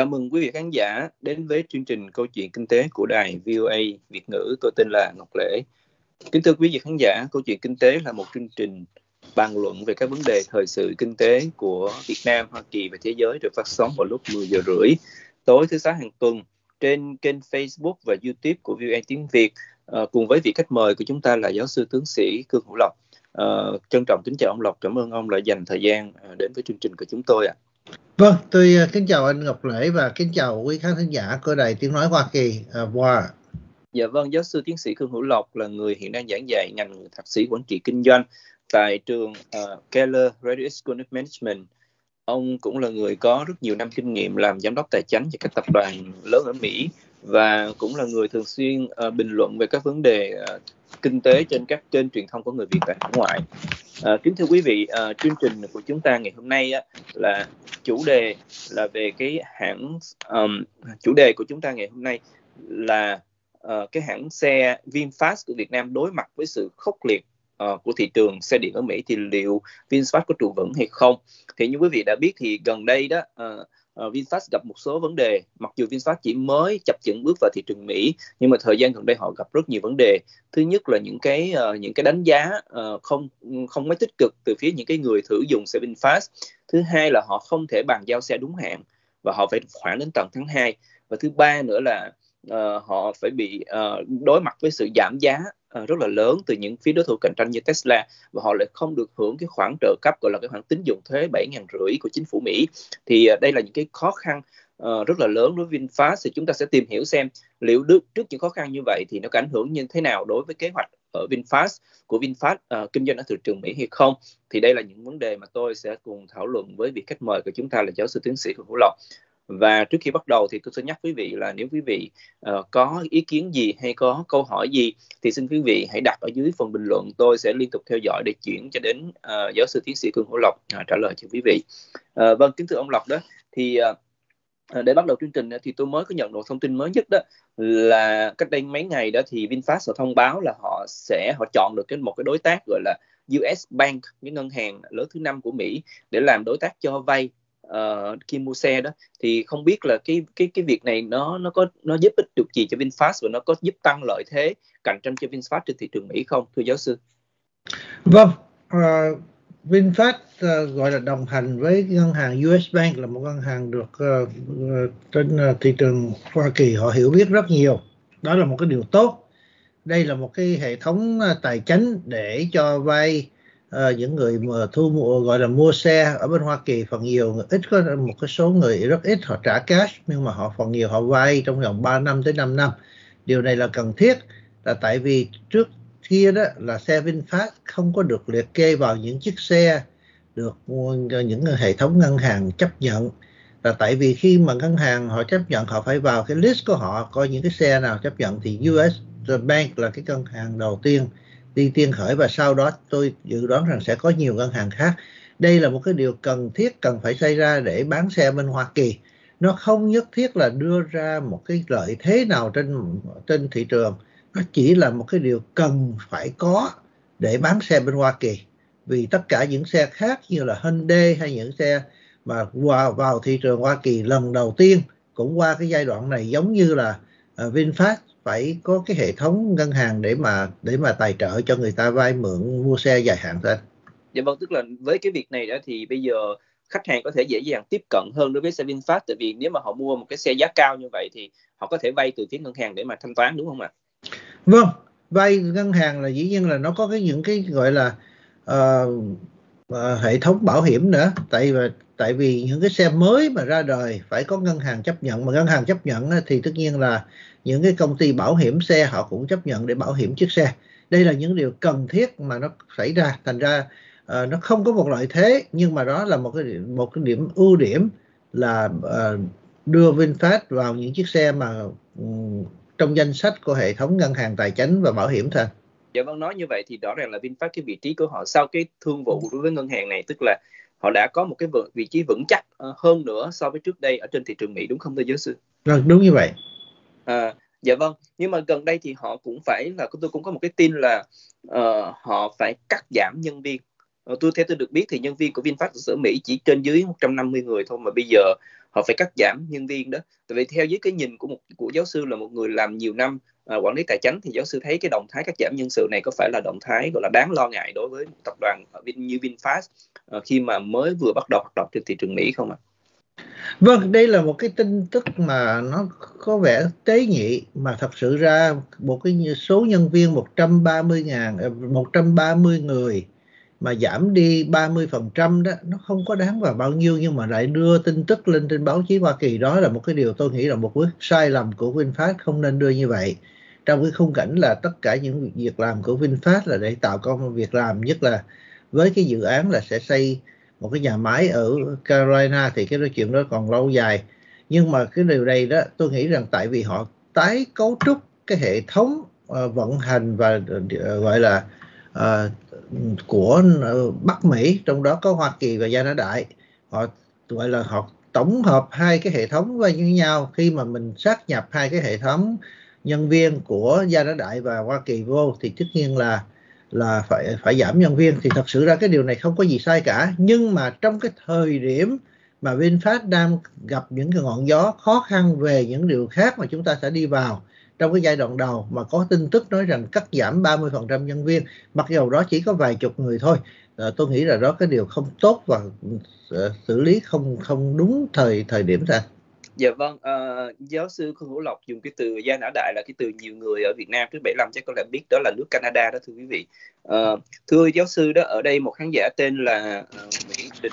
Chào mừng quý vị khán giả đến với chương trình Câu chuyện Kinh tế của đài VOA Việt ngữ. Tôi tên là Ngọc Lễ. Kính thưa quý vị khán giả, Câu chuyện Kinh tế là một chương trình bàn luận về các vấn đề thời sự kinh tế của Việt Nam, Hoa Kỳ và thế giới được phát sóng vào lúc 10 giờ rưỡi tối thứ sáu hàng tuần trên kênh Facebook và YouTube của VOA tiếng Việt à, cùng với vị khách mời của chúng ta là giáo sư tướng sĩ Cương Hữu Lộc. À, trân trọng kính chào ông Lộc, cảm ơn ông đã dành thời gian ờ, đến với chương trình của chúng tôi ạ. À. Vâng, tôi ờ, kính chào anh Ngọc Lễ và kính chào quý khán thính giả của đài tiếng nói Hoa Kỳ. À, wow. Dạ vâng, giáo sư tiến sĩ Khương Hữu Lộc là người hiện đang giảng dạy ngành thạc sĩ quản trị kinh doanh tại trường uh, Keller Graduate School of Management. Ông cũng là người có rất nhiều năm kinh nghiệm làm giám đốc tài chính cho các tập đoàn lớn ở Mỹ và cũng là người thường xuyên uh, bình luận về các vấn đề uh, kinh tế trên các kênh truyền thông của người Việt tại hải ngoại. À, kính thưa quý vị, à, chương trình của chúng ta ngày hôm nay á, là chủ đề là về cái hãng um, chủ đề của chúng ta ngày hôm nay là uh, cái hãng xe VinFast của Việt Nam đối mặt với sự khốc liệt uh, của thị trường xe điện ở Mỹ thì liệu VinFast có trụ vững hay không? Thì như quý vị đã biết thì gần đây đó uh, uh, VinFast gặp một số vấn đề. Mặc dù VinFast chỉ mới chập chững bước vào thị trường Mỹ nhưng mà thời gian gần đây họ gặp rất nhiều vấn đề. Thứ nhất là những cái uh, những cái đánh giá uh, không không mấy tích cực từ phía những cái người thử dùng xe VinFast. Thứ hai là họ không thể bàn giao xe đúng hạn và họ phải khoảng đến tận tháng 2 và thứ ba nữa là uh, họ phải bị uh, đối mặt với sự giảm giá uh, rất là lớn từ những phía đối thủ cạnh tranh như Tesla và họ lại không được hưởng cái khoản trợ cấp gọi là cái khoản tín dụng thuế bảy ngàn rưỡi của chính phủ Mỹ. Thì uh, đây là những cái khó khăn uh, rất là lớn đối với VinFast thì chúng ta sẽ tìm hiểu xem liệu được trước những khó khăn như vậy thì nó có ảnh hưởng như thế nào đối với kế hoạch ở VinFast của VinFast uh, kinh doanh ở thị trường Mỹ hay không. Thì đây là những vấn đề mà tôi sẽ cùng thảo luận với vị khách mời của chúng ta là giáo sư tiến sĩ Hữu Lộc và trước khi bắt đầu thì tôi sẽ nhắc quý vị là nếu quý vị uh, có ý kiến gì hay có câu hỏi gì thì xin quý vị hãy đặt ở dưới phần bình luận. Tôi sẽ liên tục theo dõi để chuyển cho đến uh, giáo sư tiến sĩ Cương Hữu Lộc uh, trả lời cho quý vị. Uh, vâng kính thưa ông Lộc đó thì uh, để bắt đầu chương trình thì tôi mới có nhận được thông tin mới nhất đó là cách đây mấy ngày đó thì VinFast họ thông báo là họ sẽ họ chọn được cái một cái đối tác gọi là US Bank cái ngân hàng lớn thứ năm của Mỹ để làm đối tác cho vay. Ờ, uh, khi mua xe đó thì không biết là cái cái cái việc này nó nó có nó giúp ích được gì cho VinFast và nó có giúp tăng lợi thế cạnh tranh cho VinFast trên thị trường Mỹ không thưa giáo sư? Vâng, uh, VinFast uh, gọi là đồng hành với ngân hàng US Bank là một ngân hàng được uh, trên uh, thị trường Hoa Kỳ họ hiểu biết rất nhiều. Đó là một cái điều tốt. Đây là một cái hệ thống tài chính để cho vay uh, những người mà thu mua gọi là mua xe ở bên Hoa Kỳ phần nhiều ít có một cái số người rất ít họ trả cash nhưng mà họ phần nhiều họ vay trong vòng 3 năm tới 5 năm. Điều này là cần thiết là tại vì trước kia đó là xe VinFast không có được liệt kê vào những chiếc xe được những hệ thống ngân hàng chấp nhận. Là tại vì khi mà ngân hàng họ chấp nhận họ phải vào cái list của họ coi những cái xe nào chấp nhận thì US Bank là cái ngân hàng đầu tiên đi tiên khởi và sau đó tôi dự đoán rằng sẽ có nhiều ngân hàng khác. Đây là một cái điều cần thiết, cần phải xảy ra để bán xe bên Hoa Kỳ. Nó không nhất thiết là đưa ra một cái lợi thế nào trên trên thị trường. Nó chỉ là một cái điều cần phải có để bán xe bên Hoa Kỳ. Vì tất cả những xe khác như là Hyundai hay những xe mà vào vào thị trường Hoa Kỳ lần đầu tiên cũng qua cái giai đoạn này giống như là à, VinFast phải có cái hệ thống ngân hàng để mà để mà tài trợ cho người ta vay mượn mua xe dài hạn thôi. Dạ vâng, tức là với cái việc này đó thì bây giờ khách hàng có thể dễ dàng tiếp cận hơn đối với xe VinFast tại vì nếu mà họ mua một cái xe giá cao như vậy thì họ có thể vay từ phía ngân hàng để mà thanh toán đúng không ạ? Vâng, vay ngân hàng là dĩ nhiên là nó có cái những cái gọi là uh, uh, hệ thống bảo hiểm nữa tại vì tại vì những cái xe mới mà ra đời phải có ngân hàng chấp nhận mà ngân hàng chấp nhận thì tất nhiên là những cái công ty bảo hiểm xe họ cũng chấp nhận để bảo hiểm chiếc xe đây là những điều cần thiết mà nó xảy ra thành ra uh, nó không có một lợi thế nhưng mà đó là một cái một cái điểm ưu điểm là uh, đưa VinFast vào những chiếc xe mà um, trong danh sách của hệ thống ngân hàng tài chính và bảo hiểm thôi. Dạ vâng nói như vậy thì rõ ràng là VinFast cái vị trí của họ sau cái thương vụ đối với ngân hàng này tức là họ đã có một cái vị trí vững chắc uh, hơn nữa so với trước đây ở trên thị trường Mỹ đúng không thưa giáo sư? Vâng đúng như vậy. À, dạ vâng nhưng mà gần đây thì họ cũng phải là tôi cũng có một cái tin là uh, họ phải cắt giảm nhân viên uh, tôi theo tôi được biết thì nhân viên của VinFast ở Mỹ chỉ trên dưới 150 người thôi mà bây giờ họ phải cắt giảm nhân viên đó tại vì theo dưới cái nhìn của một của giáo sư là một người làm nhiều năm À, quản lý tài chính thì giáo sư thấy cái động thái cắt giảm nhân sự này có phải là động thái gọi là đáng lo ngại đối với tập đoàn như Vinfast à, khi mà mới vừa bắt đầu hoạt động trên thị trường Mỹ không ạ? À? Vâng, đây là một cái tin tức mà nó có vẻ tế nhị mà thật sự ra một cái số nhân viên 130 ngàn ờ, 130 người mà giảm đi 30% đó nó không có đáng vào bao nhiêu nhưng mà lại đưa tin tức lên trên báo chí Hoa Kỳ đó là một cái điều tôi nghĩ là một bước sai lầm của VinFast không nên đưa như vậy trong cái khung cảnh là tất cả những việc làm của VinFast là để tạo công việc làm nhất là với cái dự án là sẽ xây một cái nhà máy ở Carolina thì cái chuyện đó còn lâu dài. Nhưng mà cái điều này đó tôi nghĩ rằng tại vì họ tái cấu trúc cái hệ thống uh, vận hành và uh, gọi là uh, của Bắc Mỹ trong đó có Hoa Kỳ và Gia 拿 Đại. Họ gọi là họ tổng hợp hai cái hệ thống với nhau. Khi mà mình sát nhập hai cái hệ thống nhân viên của Gia 拿 Đại và Hoa Kỳ vô thì tất nhiên là là phải phải giảm nhân viên. Thì thật sự ra cái điều này không có gì sai cả. Nhưng mà trong cái thời điểm mà VinFast đang gặp những cái ngọn gió khó khăn về những điều khác mà chúng ta sẽ đi vào trong cái giai đoạn đầu mà có tin tức nói rằng cắt giảm 30% nhân viên mặc dù đó chỉ có vài chục người thôi à, tôi nghĩ là đó cái điều không tốt và ờ, xử lý không không đúng thời thời điểm ra. Dạ vâng, uh, giáo sư Khương Hữu Lộc dùng cái từ gia nã đại là cái từ nhiều người ở Việt Nam trước 75 chắc có lẽ biết đó là nước Canada đó thưa quý vị. Uh, thưa giáo sư đó ở đây một khán giả tên là uh, Nguyễn Đình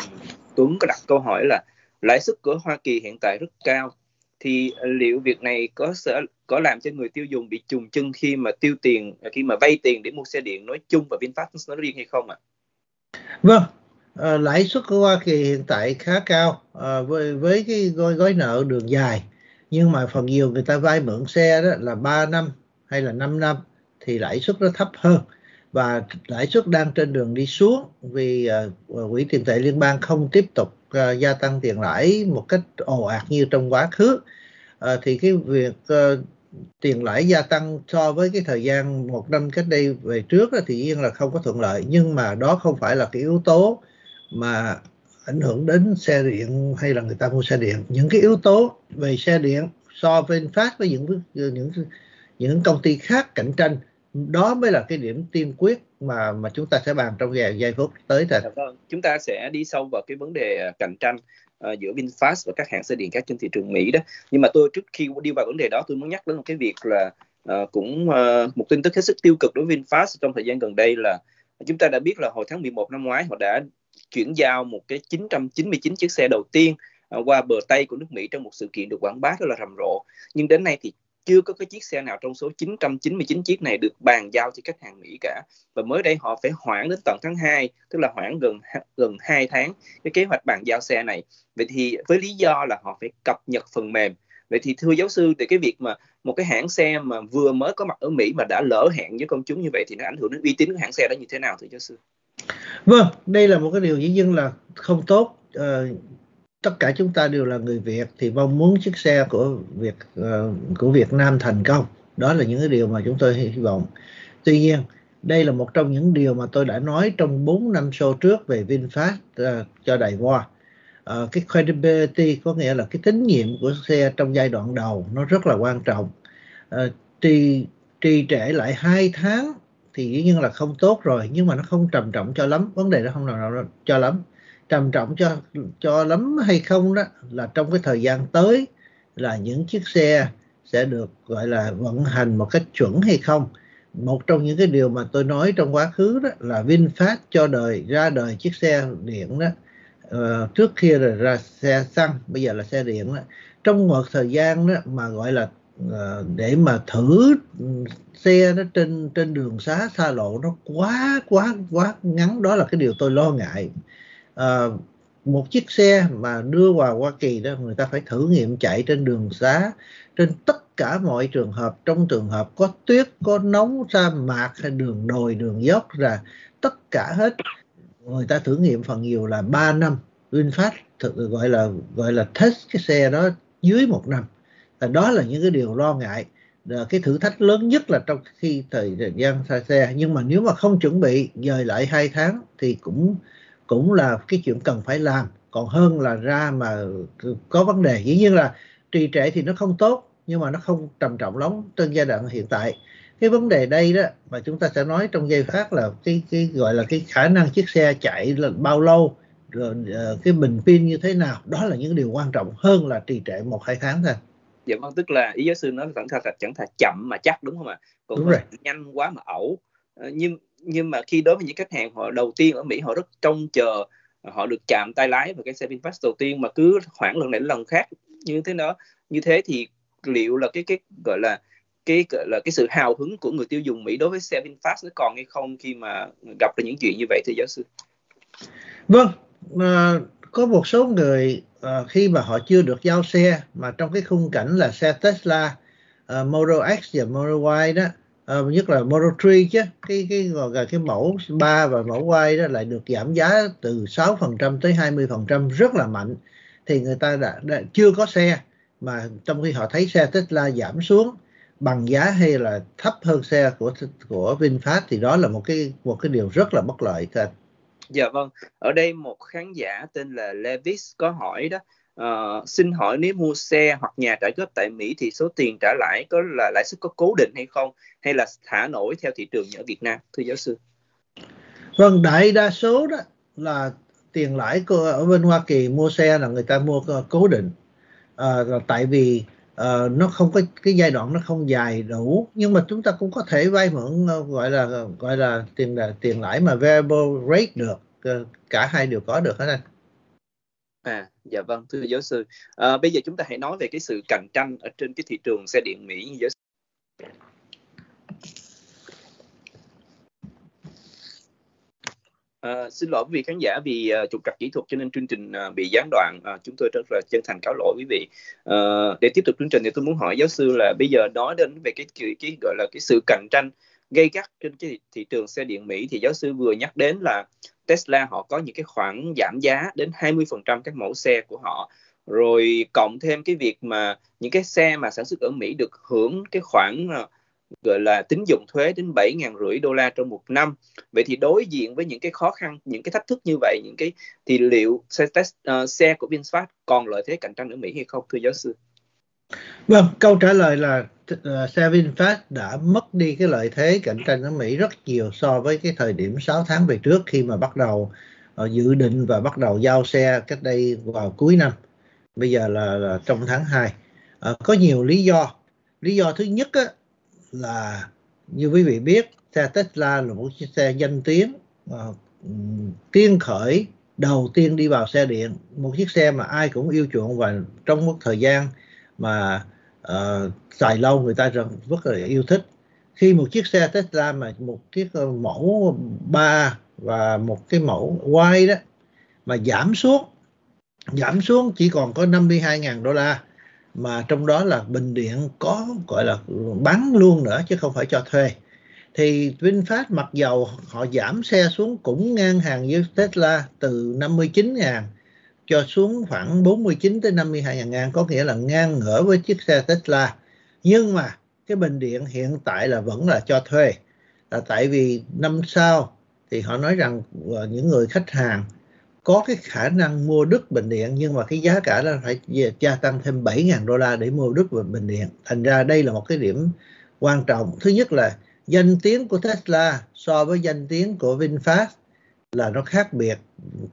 Tuấn có đặt câu hỏi là lãi suất của Hoa Kỳ hiện tại rất cao thì liệu việc này có sẽ có làm cho người tiêu dùng bị trùng chân khi mà tiêu tiền khi mà vay tiền để mua xe điện nói chung và VinFast nói riêng hay không ạ? À? Vâng, à, lãi suất của Hoa Kỳ hiện tại khá cao à, với với cái gói gói nợ đường dài. Nhưng mà phần nhiều người ta vay mượn xe đó là 3 năm hay là 5 năm thì lãi suất nó thấp hơn. Và lãi suất đang trên đường đi xuống vì uh, quỹ tiền tệ liên bang không tiếp tục uh, gia tăng tiền lãi một cách ồ ạt như trong quá khứ. Uh, thì cái việc uh, tiền lãi gia tăng so với cái thời gian một năm cách đây về trước đó, thì yên là không có thuận lợi. Nhưng mà đó không phải là cái yếu tố mà ảnh hưởng đến xe điện hay là người ta mua xe điện những cái yếu tố về xe điện so với VinFast với những những những công ty khác cạnh tranh đó mới là cái điểm tiên quyết mà mà chúng ta sẽ bàn trong vài giây phút tới thôi. Dạ vâng, chúng ta sẽ đi sâu vào cái vấn đề à, cạnh tranh uh, giữa VinFast và các hãng xe điện khác trên thị trường Mỹ đó. Nhưng mà tôi trước khi đi vào vấn đề đó tôi muốn nhắc đến một cái việc là uh, cũng uh, một tin tức hết sức tiêu cực đối với VinFast trong thời gian gần đây là chúng ta đã biết là hồi tháng 11 năm ngoái họ đã chuyển giao một cái 999 chiếc xe đầu tiên à, qua bờ Tây của nước Mỹ trong một sự kiện được quảng bá rất là rầm rộ. Nhưng đến nay thì chưa có cái chiếc xe nào trong số 999 chiếc này được bàn giao cho khách hàng Mỹ cả. Và mới đây họ phải hoãn đến tận tháng 2 tức là hoãn gần gần 2 tháng cái kế hoạch bàn giao xe này. Vậy thì với lý do là họ phải cập nhật phần mềm. Vậy thì thưa giáo sư, thì cái việc mà một cái hãng xe mà vừa mới có mặt ở Mỹ mà đã lỡ hẹn với công chúng như vậy thì nó ảnh hưởng đến uy tín của hãng xe đó như thế nào thưa giáo sư? Vâng đây là một cái điều dĩ nhiên là không tốt. À, tất cả chúng ta đều là người Việt thì mong muốn chiếc xe của Việt uh, của Việt Nam thành công. Đó là những cái điều mà chúng tôi hy vọng. Tuy nhiên đây là một trong những điều mà tôi đã nói trong 4 năm show trước về VinFast uh, cho Đài Hoa uh, cái credibility có nghĩa là cái tín nhiệm của xe trong giai đoạn đầu nó rất là quan trọng. Uh, trì trì trệ lại hai tháng thì dĩ nhiên là không tốt rồi nhưng mà nó không trầm trọng cho lắm vấn đề nó không nào cho lắm. Trầm trọng cho cho lắm hay không đó là trong cái thời gian tới là những chiếc xe sẽ được gọi là vận hành một cách chuẩn hay không. Một trong những cái điều mà tôi nói trong quá khứ đó là VinFast cho đời ra đời chiếc xe điện đó uh, trước kia là ra xe xăng bây giờ là xe điện đó. Trong một thời gian đó mà gọi là Ờ, để mà thử xe nó trên trên đường xá xa lộ nó quá quá quá ngắn đó là cái điều tôi lo ngại. À, một chiếc xe mà đưa vào Hoa Kỳ đó người ta phải thử nghiệm chạy trên đường xá trên tất cả mọi trường hợp trong trường hợp có tuyết có nóng sa mạc hay đường đồi đường dốc là tất cả hết. Người ta thử nghiệm phần nhiều là 3 năm. VinFast thực gọi là gọi là test cái xe đó dưới một năm và đó là những cái điều lo ngại. Ờ, cái thử thách lớn nhất là trong khi thời gian xa xe. Nhưng mà nếu mà không chuẩn bị dời lại hai tháng thì cũng cũng là cái chuyện cần phải làm. Còn hơn là ra mà có vấn đề. Dĩ nhiên là trì trệ thì nó không tốt, nhưng mà nó không trầm trọng lắm trên giai đoạn hiện tại. Cái vấn đề đây đó mà chúng ta sẽ nói trong giây phát là cái cái gọi là cái khả năng chiếc xe chạy là bao lâu, rồi ờ, cái bình pin như thế nào, đó là những điều quan trọng hơn là trì trệ một, hai tháng thôi dạ vâng tức là ý giáo sư nói chẳng thà chẳng thà chậm mà chắc đúng không ạ còn đúng rồi. nhanh quá mà ẩu uh, nhưng nhưng mà khi đối với những khách hàng họ đầu tiên ở Mỹ họ rất trông chờ họ được chạm tay lái vào cái xe VinFast đầu tiên mà cứ khoảng lần này đến lần khác như thế đó như thế thì liệu là cái cái gọi là cái gọi là cái sự hào hứng của người tiêu dùng Mỹ đối với xe VinFast nó còn hay không khi mà gặp được những chuyện như vậy thưa giáo sư? Vâng, à, có một số người à, khi mà họ chưa được giao xe mà trong cái khung cảnh là xe Tesla uh, Model X và Model Y đó uh, nhất là Model 3 chứ cái cái gọi là cái mẫu 3 và mẫu Y đó lại được giảm giá từ 6% tới 20% rất là mạnh thì người ta đã, đã chưa có xe mà trong khi họ thấy xe Tesla giảm xuống bằng giá hay là thấp hơn xe của của VinFast thì đó là một cái một cái điều rất là bất lợi thưa anh. Dạ vâng, ở đây một khán giả tên là Levis có hỏi đó, uh, xin hỏi nếu mua xe hoặc nhà trả góp tại Mỹ thì số tiền trả lãi có là lãi suất có cố định hay không hay là thả nổi theo thị trường như ở Việt Nam thưa giáo sư? Vâng, đại đa số đó là tiền lãi của ở bên Hoa Kỳ mua xe là người ta mua ờ, cố định ờ, là tại vì uh, nó không có cái giai đoạn nó không dài đủ nhưng mà chúng ta cũng có thể vay mượn uh, gọi là gọi là tiền là tiền lãi mà variable rate được uh, cả hai đều có được hết anh À, dạ vâng, thưa giáo sư. À, bây giờ chúng ta hãy nói về cái sự cạnh tranh ở trên cái thị trường xe điện Mỹ như giáo À, xin lỗi quý vị khán giả vì uh, trục trặc kỹ thuật cho nên chương trình uh, bị gián đoạn. Uh, chúng tôi rất là chân thành cáo lỗi quý vị. Uh, để tiếp tục chương trình thì tôi muốn hỏi giáo sư là bây giờ nói đến về cái, cái, cái gọi là cái sự cạnh tranh gây gắt trên cái thị trường xe điện Mỹ thì giáo sư vừa nhắc đến là Tesla họ có những cái khoản giảm giá đến 20% các mẫu xe của họ rồi cộng thêm cái việc mà những cái xe mà sản xuất ở Mỹ được hưởng cái khoản gọi là tín dụng thuế đến bảy ngàn rưỡi đô la trong một năm. Vậy thì đối diện với những cái khó khăn những cái thách thức như vậy những cái thì liệu xe test uh, xe của VinFast còn lợi thế cạnh tranh ở Mỹ hay không thưa giáo sư? Vâng câu trả lời là uh, xe VinFast đã mất đi cái lợi thế cạnh tranh ở Mỹ rất nhiều so với cái thời điểm 6 tháng về trước khi mà bắt đầu uh, dự định và bắt đầu giao xe cách đây vào cuối năm. Bây giờ là, là trong tháng 2 uh, có nhiều lý do. Lý do thứ nhất á, là như quý vị biết xe Tesla là một chiếc xe danh tiếng uh, tiên khởi đầu tiên đi vào xe điện. Một chiếc xe mà ai cũng yêu chuộng và trong một thời gian mà uh, xài lâu người ta rất, rất là yêu thích. Khi một chiếc xe Tesla mà một chiếc ờ, mẫu 3 và một cái mẫu Y đó mà giảm xuống giảm xuống chỉ còn có 52.000 đô la mà trong đó là bình điện có, gọi là, bán luôn nữa chứ không phải cho thuê. Thì VinFast mặc dầu họ giảm xe xuống cũng ngang hàng với Tesla từ 59 ngàn cho xuống khoảng 49 tới 52 ngàn có nghĩa là ngang ngửa với chiếc xe Tesla. Nhưng mà cái bình điện hiện tại là vẫn là cho thuê. Là tại vì năm sau thì họ nói rằng ờ, những người khách hàng có cái khả năng mua đứt bình điện nhưng mà cái giá cả là phải gia tăng thêm 7.000 đô la để mua đứt bình điện. Thành ra đây là một cái điểm quan trọng. Thứ nhất là danh tiếng của Tesla so với danh tiếng của VinFast là nó khác biệt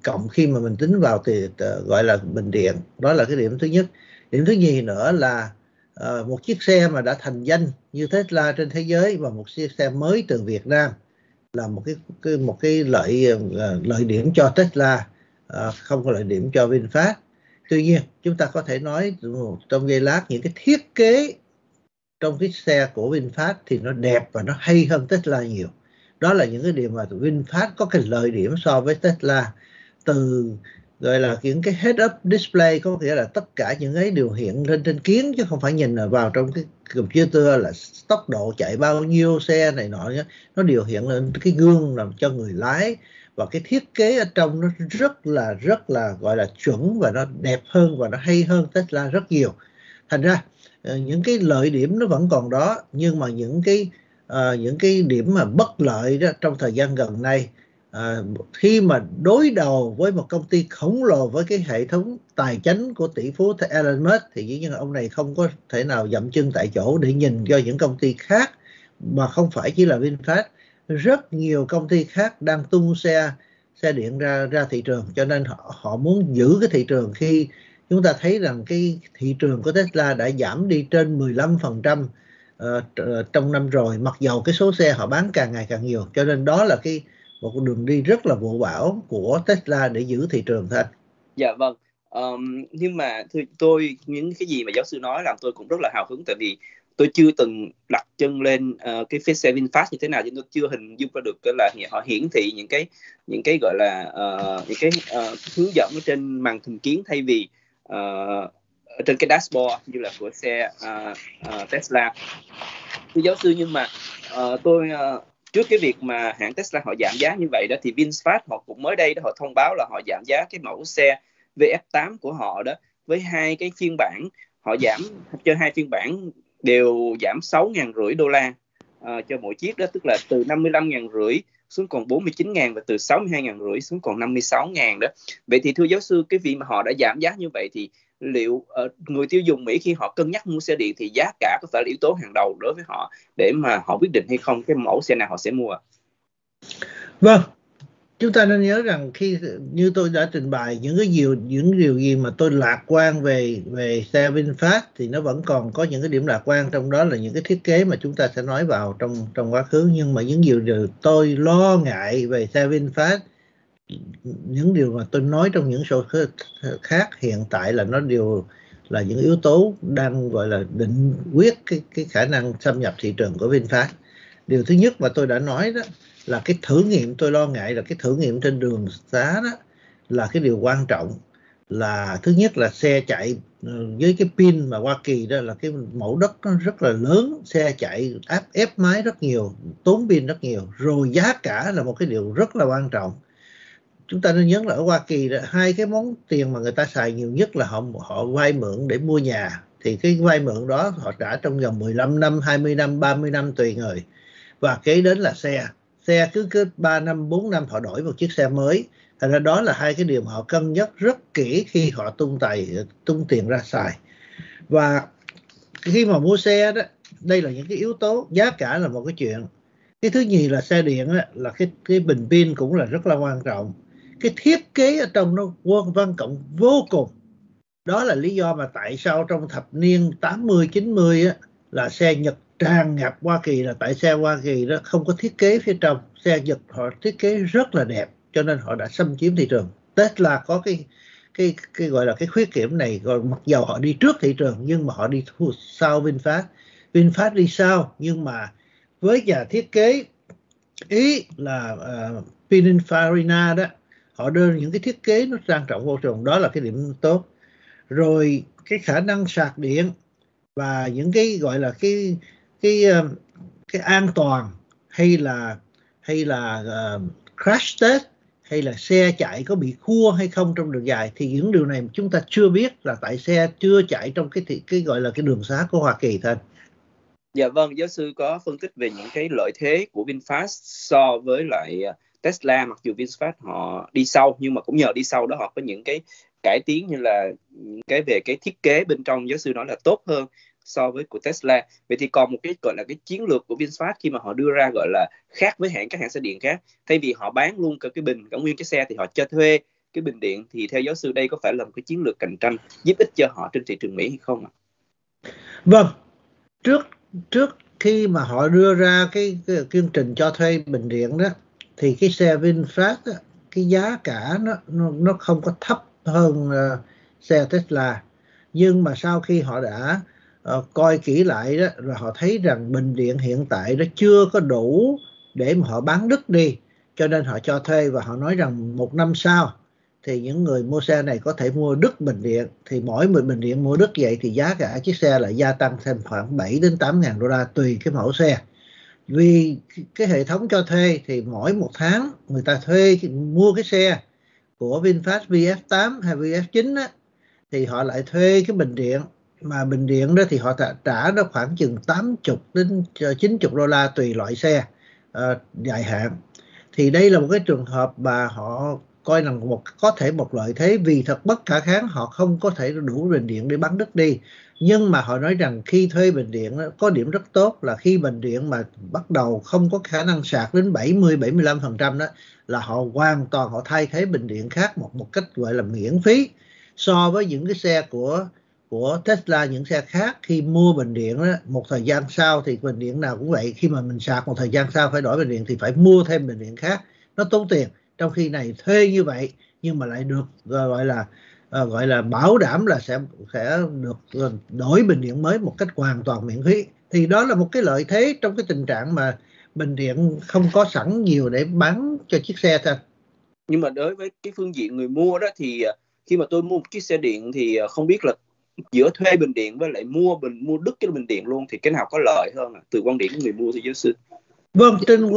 cộng khi mà mình tính vào thì ờ, gọi là bình điện đó là cái điểm thứ nhất điểm thứ nhì nữa là uh, một chiếc xe mà đã thành danh như Tesla trên thế giới và một chiếc xe mới từ Việt Nam là một cái, cái một cái lợi ờ, lợi điểm cho Tesla À, không có lợi điểm cho VinFast. Tuy nhiên chúng ta có thể nói trong giây lát những cái thiết kế trong cái xe của VinFast thì nó đẹp và nó hay hơn Tesla nhiều. Đó là những cái điểm mà VinFast có cái lợi điểm so với Tesla từ gọi là những cái head up display có nghĩa là tất cả những cái điều hiện lên trên kiến chứ không phải nhìn vào trong cái computer là tốc độ chạy bao nhiêu xe này nọ nhé nó điều hiện lên cái gương làm cho người lái và cái thiết kế ở trong nó rất là rất là gọi là chuẩn và nó đẹp hơn và nó hay hơn Tesla rất nhiều. Thành ra ờ, những cái lợi điểm nó vẫn còn đó nhưng mà những cái uh, những cái điểm mà bất lợi đó trong thời gian gần đây uh, ờ, khi mà đối đầu với một công ty khổng lồ với cái hệ thống tài chính của tỷ phú Elon Musk thì dĩ nhiên ông này không có thể nào dậm chân tại chỗ để nhìn cho những công ty khác mà không phải chỉ là VinFast rất nhiều công ty khác đang tung xe xe điện ra ra thị trường. Cho nên họ, họ muốn giữ cái thị trường khi chúng ta thấy rằng cái thị trường của Tesla đã giảm đi trên 15% uh, ờ, ờ, trong năm rồi. Mặc dầu cái số xe họ bán càng ngày càng nhiều. Cho nên đó là cái một đường đi rất là vụ bão của Tesla để giữ thị trường thôi Dạ vâng. Um, nhưng mà thưa tôi những cái gì mà giáo sư nói làm tôi cũng rất là hào hứng. Tại vì tôi chưa từng đặt chân lên uh, cái phía xe VinFast như thế nào nhưng tôi chưa hình dung ra được cái là họ hiển thị những cái những cái gọi là uh, những cái uh, hướng dẫn ở trên màn hình kiến thay vì uh, trên cái dashboard như là của xe uh, uh, Tesla. Thưa giáo sư nhưng mà uh, tôi uh, trước cái việc mà hãng Tesla họ giảm giá như vậy đó thì VinFast họ cũng mới đây đó họ thông báo là họ giảm giá cái mẫu xe VF8 của họ đó với hai cái phiên bản họ giảm cho hai phiên bản đều giảm 6 ngàn rưỡi đô la uh, cho mỗi chiếc đó tức là từ 55 ngàn rưỡi xuống còn 49 ngàn và từ 62 ngàn rưỡi xuống còn 56 ngàn đó. Vậy thì thưa giáo sư cái việc mà họ đã giảm giá như vậy thì liệu uh, người tiêu dùng Mỹ khi họ cân nhắc mua xe điện thì giá cả có phải là yếu tố hàng đầu đối với họ để mà họ quyết định hay không? Cái mẫu xe nào họ sẽ mua vâng chúng ta nên nhớ rằng khi như tôi đã trình bày, những cái điều, những điều gì mà tôi lạc quan về về xe VinFast thì nó vẫn còn có những cái điểm lạc quan. Trong đó là những cái thiết kế mà chúng ta sẽ nói vào trong trong quá khứ. Nhưng mà những điều điều tôi lo ngại về xe VinFast, những điều mà tôi nói trong những số khác hiện tại là nó đều là những yếu tố đang gọi là định quyết cái cái khả năng xâm nhập thị trường của VinFast. Điều thứ nhất mà tôi đã nói đó là cái thử nghiệm tôi lo ngại là cái thử nghiệm trên đường xá đó là cái điều quan trọng. Là thứ nhất là xe chạy ờ, với cái pin mà Hoa Kỳ đó là cái mẫu đất nó rất là lớn xe chạy áp ép máy rất nhiều tốn pin rất nhiều rồi giá cả là một cái điều rất là quan trọng. Chúng ta nên nhớ là ở Hoa Kỳ đó, hai cái món tiền mà người ta xài nhiều nhất là họ họ vay mượn để mua nhà. Thì cái vay mượn đó họ trả trong vòng 15 năm, 20 năm, 30 năm tùy người. Và kế đến là xe xe cứ cứ 3 năm 4 năm họ đổi một chiếc xe mới. Thành ra đó là hai cái điều mà họ cân nhắc rất kỹ khi họ tung tài tung tiền ra xài. Và khi mà mua xe đó đây là những cái yếu tố giá cả là một cái chuyện. Cái thứ nhì là xe điện á, là cái cái bình pin cũng là rất là quan trọng. Cái thiết kế ở trong nó quân văn cộng vô cùng. Đó là lý do mà tại sao trong thập niên 80 90 á, là xe Nhật tràn ngập Hoa Kỳ là tại xe Hoa Kỳ đó không có thiết kế phía trong. Xe Nhật họ thiết kế rất là đẹp cho nên họ đã xâm chiếm thị trường. Tesla có cái cái cái gọi là cái khuyết điểm này Rồi mặc dầu họ đi trước thị trường nhưng mà họ đi thu sau VinFast. VinFast đi sau nhưng mà với nhà thiết kế ý là uh, Pininfarina đó họ đưa những cái thiết kế nó trang trọng vô cùng đó là cái điểm tốt. Rồi cái khả năng sạc điện và những cái gọi là cái cái ờ, cái an toàn hay là hay là uh, crash test hay là xe chạy có bị khua hay không trong đường dài thì những điều này chúng ta chưa biết là tại xe chưa chạy trong cái thị, cái gọi là cái đường xá của Hoa Kỳ thôi. Dạ vâng, giáo sư có phân tích về những cái lợi thế của VinFast so với lại ờ, Tesla mặc dù VinFast họ đi sau nhưng mà cũng nhờ đi sau đó họ có những cái cải tiến như là những cái về cái thiết kế bên trong giáo sư nói là tốt hơn so với của Tesla. Vậy thì còn một cái gọi là cái chiến lược của VinFast khi mà họ đưa ra gọi là khác với hãng các hãng xe điện khác. Thay vì họ bán luôn cả cái bình cả nguyên cái xe thì họ cho thuê cái bình điện thì theo giáo sư đây có phải là một cái chiến lược cạnh tranh giúp ích cho họ trên thị trường Mỹ hay không ạ? Vâng. Trước trước khi mà họ đưa ra cái, cái chương trình cho thuê bình điện đó thì cái xe VinFast đó, cái giá cả nó nó, nó không có thấp hơn uh, xe Tesla nhưng mà sau khi họ đã uh, coi kỹ lại đó rồi họ thấy rằng bình điện hiện tại nó chưa có đủ để mà họ bán đứt đi cho nên họ cho thuê và họ nói rằng một năm sau thì những người mua xe này có thể mua đứt bình điện. Thì mỗi một bình điện mua đứt vậy thì giá cả chiếc xe lại gia tăng thêm khoảng 7 đến 8 ngàn đô la tùy cái mẫu xe. Vì cái hệ thống cho thuê thì mỗi một tháng người ta thuê mua cái xe của VinFast VF8 hay VF9 á, thì họ lại thuê cái bình điện mà bình điện đó thì họ trả, nó khoảng chừng 80 đến ờ, 90 đô la tùy loại xe uh, dài hạn. Thì đây là một cái trường hợp mà họ coi là một có thể một lợi thế vì thật bất khả kháng họ không có thể đủ bình điện để bán đất đi. Nhưng mà họ nói rằng khi thuê bình điện có điểm rất tốt là khi bình điện mà bắt đầu không có khả năng sạc đến 70 75 phần trăm đó là họ hoàn toàn họ thay thế bình điện khác một một cách gọi là miễn phí so với những cái xe của của Tesla những xe khác khi mua bình điện đó, một thời gian sau thì bình điện nào cũng vậy. Khi mà mình sạc một thời gian sau phải đổi bình điện thì phải mua thêm bình điện khác. Nó tốn tiền. Trong khi này thuê như vậy nhưng mà lại được ờ, gọi là ờ, gọi là bảo đảm là sẽ sẽ được ờ, đổi bình điện mới một cách hoàn toàn miễn phí. Thì đó là một cái lợi thế trong cái tình trạng mà bình điện không có sẵn nhiều để bán cho chiếc xe thôi. Nhưng mà đối với cái phương diện người mua đó thì khi mà tôi mua một chiếc xe điện thì không biết là giữa thuê bình điện với lại mua bình mua đứt cái bình điện luôn thì cái nào có lợi hơn à? từ quan điểm của người mua thì giáo sư. Vâng trên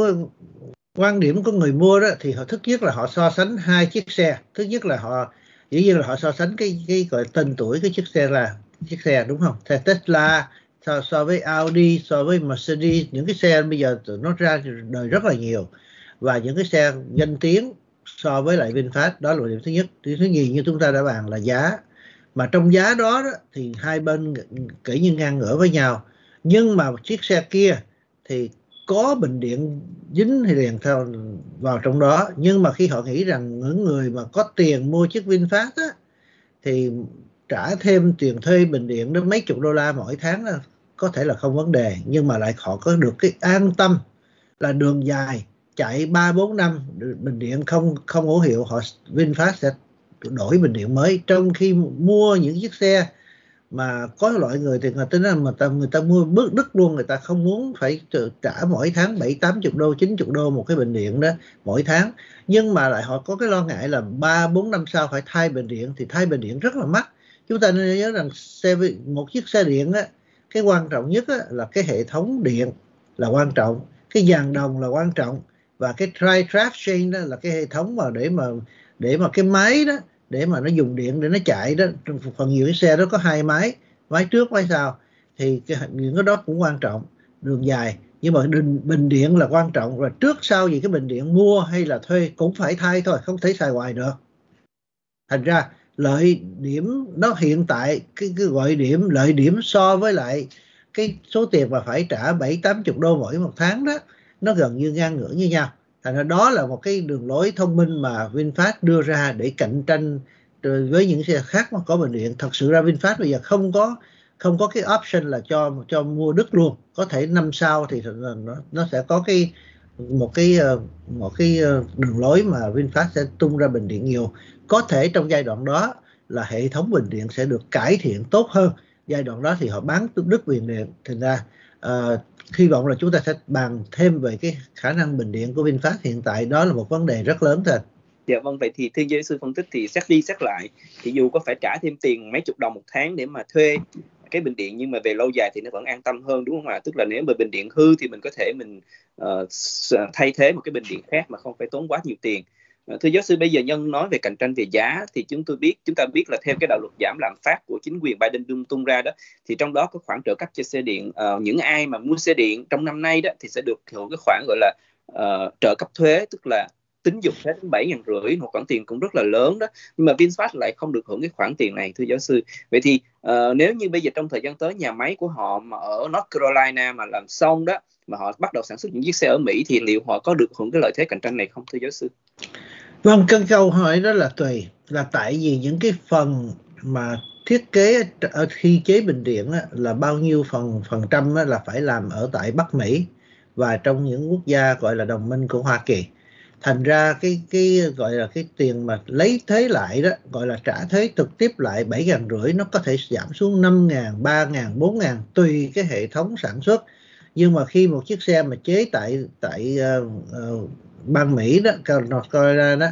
quan điểm của người mua đó thì họ thứ nhất là họ so sánh hai chiếc xe. Thứ nhất là họ dĩ nhiên là họ so sánh cái cái gọi tên tuổi cái chiếc xe là chiếc xe đúng không? Xe Tesla so, so với Audi so với Mercedes. Những cái xe bây giờ nó ra đời rất là nhiều. Và những cái xe danh tiếng so với lại VinFast đó là điểm thứ nhất. Điểm thứ nhì như chúng ta đã bàn là giá mà trong giá đó, đó thì hai bên kể như ngang ngửa với nhau. Nhưng mà chiếc xe kia thì có bình điện dính thì liền theo vào trong đó. Nhưng mà khi họ nghĩ rằng những người mà có tiền mua chiếc VinFast á thì trả thêm tiền thuê bình điện đến mấy chục đô la mỗi tháng đó, có thể là không vấn đề. Nhưng mà lại họ có được cái an tâm là đường dài chạy 3 4 năm bình điện không không hữu hiệu họ VinFast sẽ đổi bình điện mới. Trong khi mua những chiếc xe mà có loại người thì người ta là mà ta, người ta mua bước đứt luôn người ta không muốn phải trả mỗi tháng bảy tám chục đô chín chục đô một cái bình điện đó mỗi tháng. Nhưng mà lại họ có cái lo ngại là ba bốn năm sau phải thay bình điện thì thay bình điện rất là mắc. Chúng ta nên nhớ rằng xe một chiếc xe điện á cái quan trọng nhất á, là cái hệ thống điện là quan trọng cái dàn đồng là quan trọng và cái drive shaft chain đó là cái hệ thống mà để mà để mà cái máy đó để mà nó dùng điện để nó chạy đó phần nhiều cái xe đó có hai máy máy trước máy sau. Thì cái những cái đó cũng quan trọng đường dài. Nhưng mà bình, bình điện là quan trọng. Và trước sau gì cái bình điện mua hay là thuê cũng phải thay thôi không thể xài hoài được. Thành ra lợi điểm nó hiện tại cái, cái gọi điểm lợi điểm so với lại cái số tiền mà phải trả bảy tám chục đô mỗi một tháng đó nó gần như ngang ngửa như nhau thành ra đó là một cái đường lối thông minh mà VinFast đưa ra để cạnh tranh với những xe khác mà có bình điện thật sự ra VinFast bây giờ không có không có cái option là cho cho mua đứt luôn. Có thể năm sau thì nó nó sẽ có cái, một cái ờ, một cái ờ, đường lối mà VinFast sẽ tung ra bình điện nhiều. Có thể trong giai đoạn đó là hệ thống bình điện sẽ được cải thiện tốt hơn. Giai đoạn đó thì họ bán đứt bình điện thành ra uh, hy vọng là chúng ta sẽ bàn thêm về cái khả năng bình điện của VinFast hiện tại đó là một vấn đề rất lớn thôi. Dạ vâng, vậy thì theo giáo sư phân tích thì xét đi xét lại thì dù có phải trả thêm tiền mấy chục đồng một tháng để mà thuê cái bình điện nhưng mà về lâu dài thì nó vẫn an tâm hơn đúng không ạ? Tức là nếu mà bình điện hư thì mình có thể mình uh, thay thế một cái bình điện khác mà không phải tốn quá nhiều tiền. Ờ, thưa giáo sư bây giờ nhân nói về cạnh tranh về giá thì chúng tôi biết chúng ta biết là theo cái đạo luật giảm lạm phát của chính quyền Biden tung tung ra đó thì trong đó có khoản trợ cấp cho xe điện. Uh, những ai mà mua xe điện trong năm nay đó thì sẽ được hưởng cái khoản gọi là uh, trợ cấp thuế tức là tính dụng thuế đến bảy ngàn rưỡi một khoản tiền cũng rất là lớn đó. Nhưng mà VinFast lại không được hưởng cái khoản tiền này thưa giáo sư. Vậy thì uh, nếu như bây giờ trong thời gian tới nhà máy của họ mà ở North Carolina mà làm xong đó mà họ bắt đầu sản xuất những chiếc xe ở Mỹ thì liệu họ có được hưởng cái lợi thế cạnh tranh này không thưa giáo sư? Vâng, cái câu hỏi đó là tùy là tại vì những cái phần mà thiết kế ở khi chế bình điện á, là bao nhiêu phần phần trăm á, là phải làm ở tại Bắc Mỹ và trong những quốc gia gọi là đồng minh của Hoa Kỳ. Thành ra cái cái gọi là cái tiền mà lấy thế lại đó gọi là trả thế trực tiếp lại bảy ngàn rưỡi nó có thể giảm xuống năm ngàn, ba ngàn, bốn ngàn tùy cái hệ thống sản xuất. Nhưng mà khi một chiếc xe mà chế tại tại uh, uh, bang Mỹ đó, North Carolina đó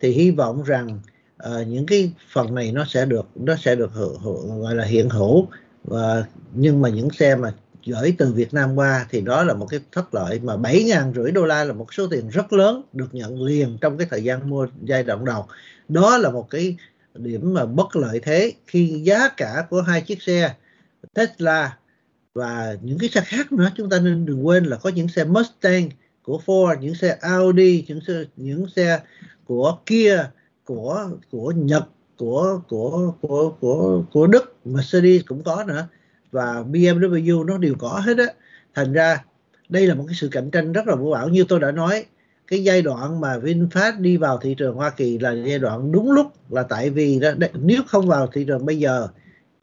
thì hy vọng rằng uh, những cái phần này nó sẽ được nó sẽ được hữu, hữu, gọi là hiện hữu. Và nhưng mà những xe mà gửi từ Việt Nam qua thì đó là một cái thất lợi mà bảy ngàn rưỡi đô la là một số tiền rất lớn được nhận liền trong cái thời gian mua giai đoạn đầu. Đó là một cái điểm mà bất lợi thế khi giá cả của hai chiếc xe Tesla và những cái xe khác nữa chúng ta nên đừng quên là có những xe Mustang của Ford những xe Audi những xe những xe của Kia của của Nhật của của của của của Đức Mercedes cũng có nữa. Và BMW nó đều có hết á. Thành ra đây là một cái sự cạnh tranh rất là vô bão như tôi đã nói cái giai đoạn mà VinFast đi vào thị trường Hoa Kỳ là giai đoạn đúng lúc là tại vì đó, nếu không vào thị trường bây giờ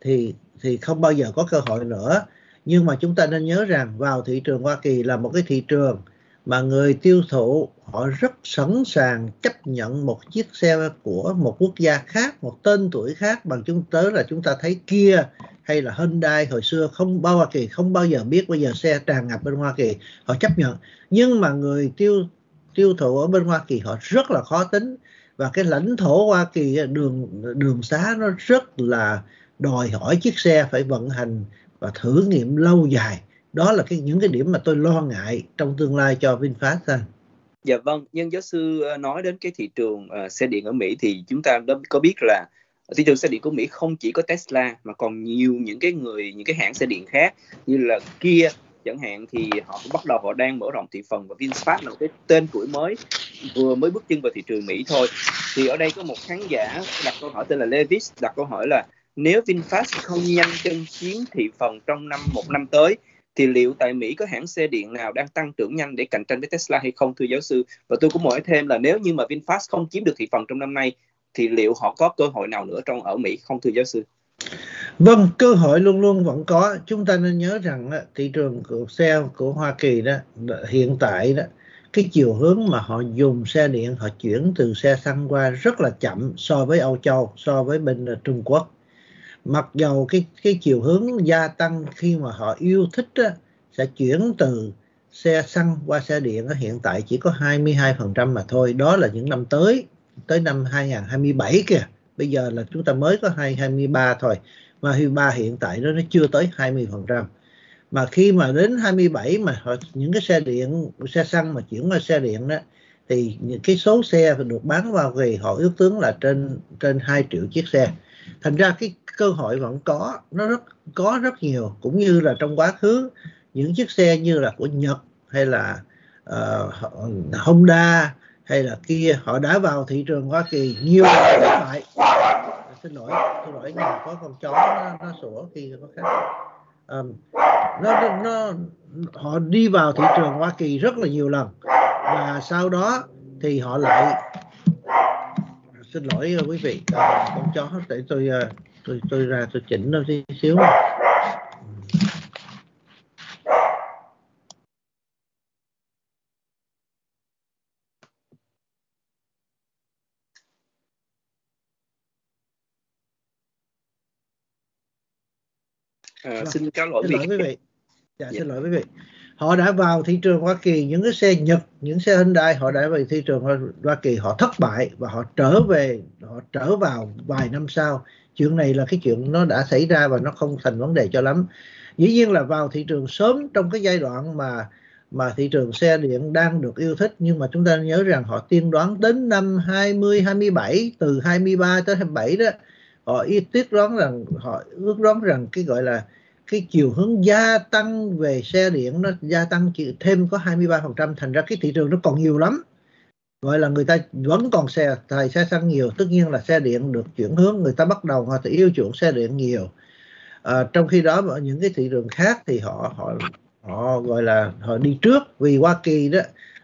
thì thì không bao giờ có cơ hội nữa. Nhưng mà chúng ta nên nhớ rằng vào thị trường Hoa Kỳ là một cái thị trường mà người tiêu thụ, họ rất sẵn sàng chấp nhận một chiếc xe của một quốc gia khác, một tên tuổi khác bằng chúng, tới là chúng ta thấy kia hay là Hyundai hồi xưa không bao Hoa Kỳ không bao giờ biết, bây giờ xe tràn ngập bên Hoa Kỳ, họ chấp nhận. Nhưng mà người tiêu tiêu thụ ở bên Hoa Kỳ họ rất là khó tính. Và cái lãnh thổ Hoa Kỳ, đường đường xá nó rất là đòi hỏi chiếc xe phải vận hành và thử nghiệm lâu dài đó là cái những cái điểm mà tôi lo ngại trong tương lai cho VinFast ha. Dạ vâng, nhân giáo sư ờ, nói đến cái thị trường uh, xe điện ở Mỹ thì chúng ta đã có biết là thị trường xe điện của Mỹ không chỉ có Tesla mà còn nhiều những cái người những cái hãng xe điện khác như là Kia chẳng hạn thì họ cũng bắt đầu họ đang mở rộng thị phần và VinFast là một cái tên tuổi mới vừa mới bước chân vào thị trường Mỹ thôi thì ở đây có một khán giả đặt câu hỏi tên là Levis đặt câu hỏi là nếu VinFast không nhanh chân chiếm thị phần trong năm một năm tới thì liệu tại Mỹ có hãng xe điện nào đang tăng trưởng nhanh để cạnh tranh với Tesla hay không thưa giáo sư? Và tôi cũng hỏi thêm là nếu như mà VinFast không chiếm được thị phần trong năm nay thì liệu họ có cơ hội nào nữa trong ở Mỹ không thưa giáo sư? Vâng, cơ hội luôn luôn vẫn có. Chúng ta nên nhớ rằng thị trường của xe của Hoa Kỳ đó hiện tại đó cái chiều hướng mà họ dùng xe điện họ chuyển từ xe xăng qua rất là chậm so với Âu Châu, so với bên ờ, Trung Quốc mặc dầu cái cái chiều hướng gia tăng khi mà họ yêu thích á, sẽ chuyển từ xe xăng qua xe điện á, hiện tại chỉ có 22% mà thôi đó là những năm tới tới năm 2027 kìa. Bây giờ là chúng ta mới có 223 thôi mà 23 hiện tại nó nó chưa tới 20% mà khi mà đến 27 mà họ, những cái xe điện xe xăng mà chuyển qua xe điện đó thì những cái số xe được bán vào thì họ ước tướng là trên trên 2 triệu chiếc xe thành ra cái cơ hội vẫn có nó rất có rất nhiều cũng như là trong quá khứ những chiếc xe như là của Nhật hay là uh, Honda hay là kia họ đã vào thị trường Hoa Kỳ nhiều lần thất bại xin lỗi xin lỗi nhà có con chó nó, nó sủa khi có khách. Um, nó, nó họ đi vào thị trường Hoa Kỳ rất là nhiều lần. Và sau đó thì họ lại xin lỗi quý vị. À, con chó để tôi uh, tôi tôi ra tôi chỉnh nó tí xíu. À, xin cáo lỗi, xin lỗi quý vị. Dạ, dạ, xin lỗi quý vị. Họ đã vào thị trường Hoa Kỳ, những cái xe Nhật, những xe Hyundai họ đã vào thị trường Hoa Kỳ, họ thất bại và họ trở về, họ trở vào vài năm sau. Chuyện này là cái chuyện nó đã xảy ra và nó không thành vấn đề cho lắm. Dĩ nhiên là vào thị trường sớm trong cái giai đoạn mà mà thị trường xe điện đang được yêu thích nhưng mà chúng ta nhớ rằng họ tiên đoán đến năm 20 27 từ 23 tới 27 đó họ y tiết đoán rằng họ ước đoán rằng cái gọi là cái chiều hướng gia tăng về xe điện nó gia tăng chỉ thêm có 23% thành ra cái thị trường nó còn nhiều lắm. Gọi là người ta vẫn còn xe tài xe xăng nhiều tất nhiên là xe điện được chuyển hướng người ta bắt đầu họ thì yêu chuộng xe điện nhiều. À, trong khi đó ở những cái thị trường khác thì họ họ họ gọi là họ đi trước vì Hoa Kỳ đó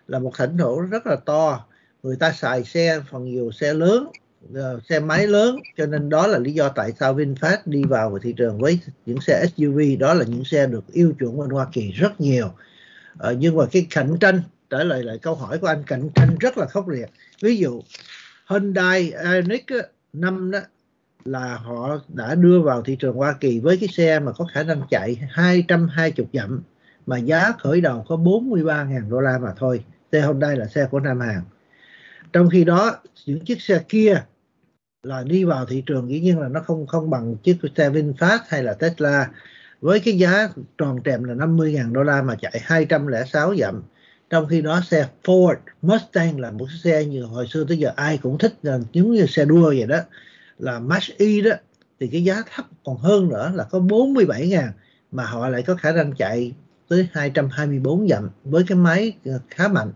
là một thành thổ rất là to. Người ta xài xe phần nhiều xe lớn uh, xe máy lớn cho nên đó là lý do tại sao VinFast đi vào thị trường với những xe SUV đó là những xe được yêu chuộng bên Hoa Kỳ rất nhiều uh, nhưng mà cái cạnh tranh trả lời lại câu hỏi của anh cạnh tranh rất là khốc liệt ví dụ Hyundai Ioniq năm đó là họ đã đưa vào thị trường Hoa Kỳ với cái xe mà có khả năng chạy 220 dặm mà giá khởi đầu có 43.000 đô la mà thôi. Xe Hyundai là xe của Nam Hàn. Trong khi đó những chiếc xe kia là đi vào thị trường dĩ nhiên là nó không không bằng chiếc xe VinFast hay là Tesla. Với cái giá tròn trẹm là 50.000 đô la mà chạy 206 dặm. Trong khi đó xe Ford Mustang là một xe như hồi xưa tới giờ ai cũng thích, là giống như xe đua vậy đó, là Mach E đó. Thì cái giá thấp còn hơn nữa là có 47 ngàn mà họ lại có khả năng chạy tới 224 dặm với cái máy khá mạnh.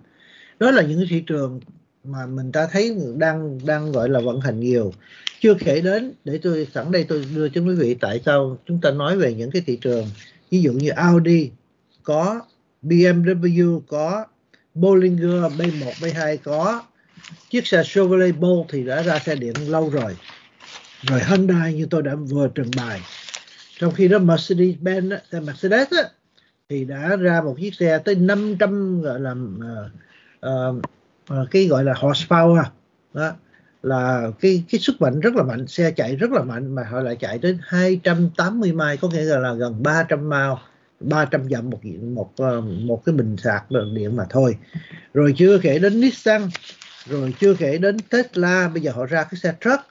Đó là những thị trường mà mình ta thấy đang đang gọi là vận hành nhiều. Chưa kể đến để tôi sẵn đây tôi đưa cho quý vị tại sao chúng ta nói về những cái thị trường. Ví dụ như Audi có BMW có Bollinger B1 B2 có chiếc xe Chevrolet Bolt thì đã ra xe điện lâu rồi. Rồi Hyundai như tôi đã vừa trình bày. Trong khi đó Mercedes-Benz xe Mercedes á, thì đã ra một chiếc xe tới 500 gọi là uh, uh, Ờ, cái gọi là horsepower đó là cái cái sức mạnh rất là mạnh xe chạy rất là mạnh mà họ lại chạy đến 280 mai có nghĩa là, gần 300 mao 300 dặm một một ờ, một cái bình sạc điện mà thôi. Rồi chưa kể đến Nissan rồi chưa kể đến Tesla bây giờ họ ra cái xe truck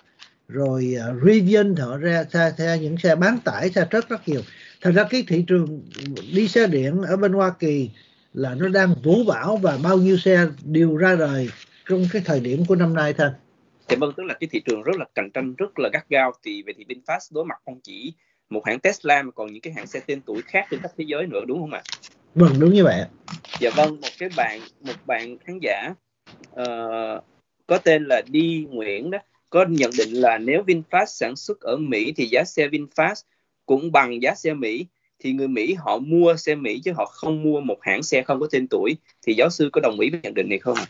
rồi uh, Rivian họ ra xe, xe những xe bán tải xe truck rất nhiều. Thật ra cái thị trường đi xe điện ở bên Hoa Kỳ là nó đang vũ bão và bao nhiêu xe đều ra đời trong cái thời điểm của năm nay thôi thì vâng tức là cái thị trường rất là cạnh tranh rất là gắt gao thì về thì VinFast đối mặt không chỉ một hãng Tesla mà còn những cái hãng xe tên tuổi khác trên khắp thế giới nữa đúng không ạ? Vâng đúng như vậy. Dạ vâng một cái bạn một bạn khán giả uh, có tên là Đi Nguyễn đó có nhận định là nếu VinFast sản xuất ở Mỹ thì giá xe VinFast cũng bằng giá xe Mỹ thì người Mỹ họ mua xe Mỹ chứ họ không mua một hãng xe không có tên tuổi. Thì giáo sư có đồng ý với nhận định này không ạ?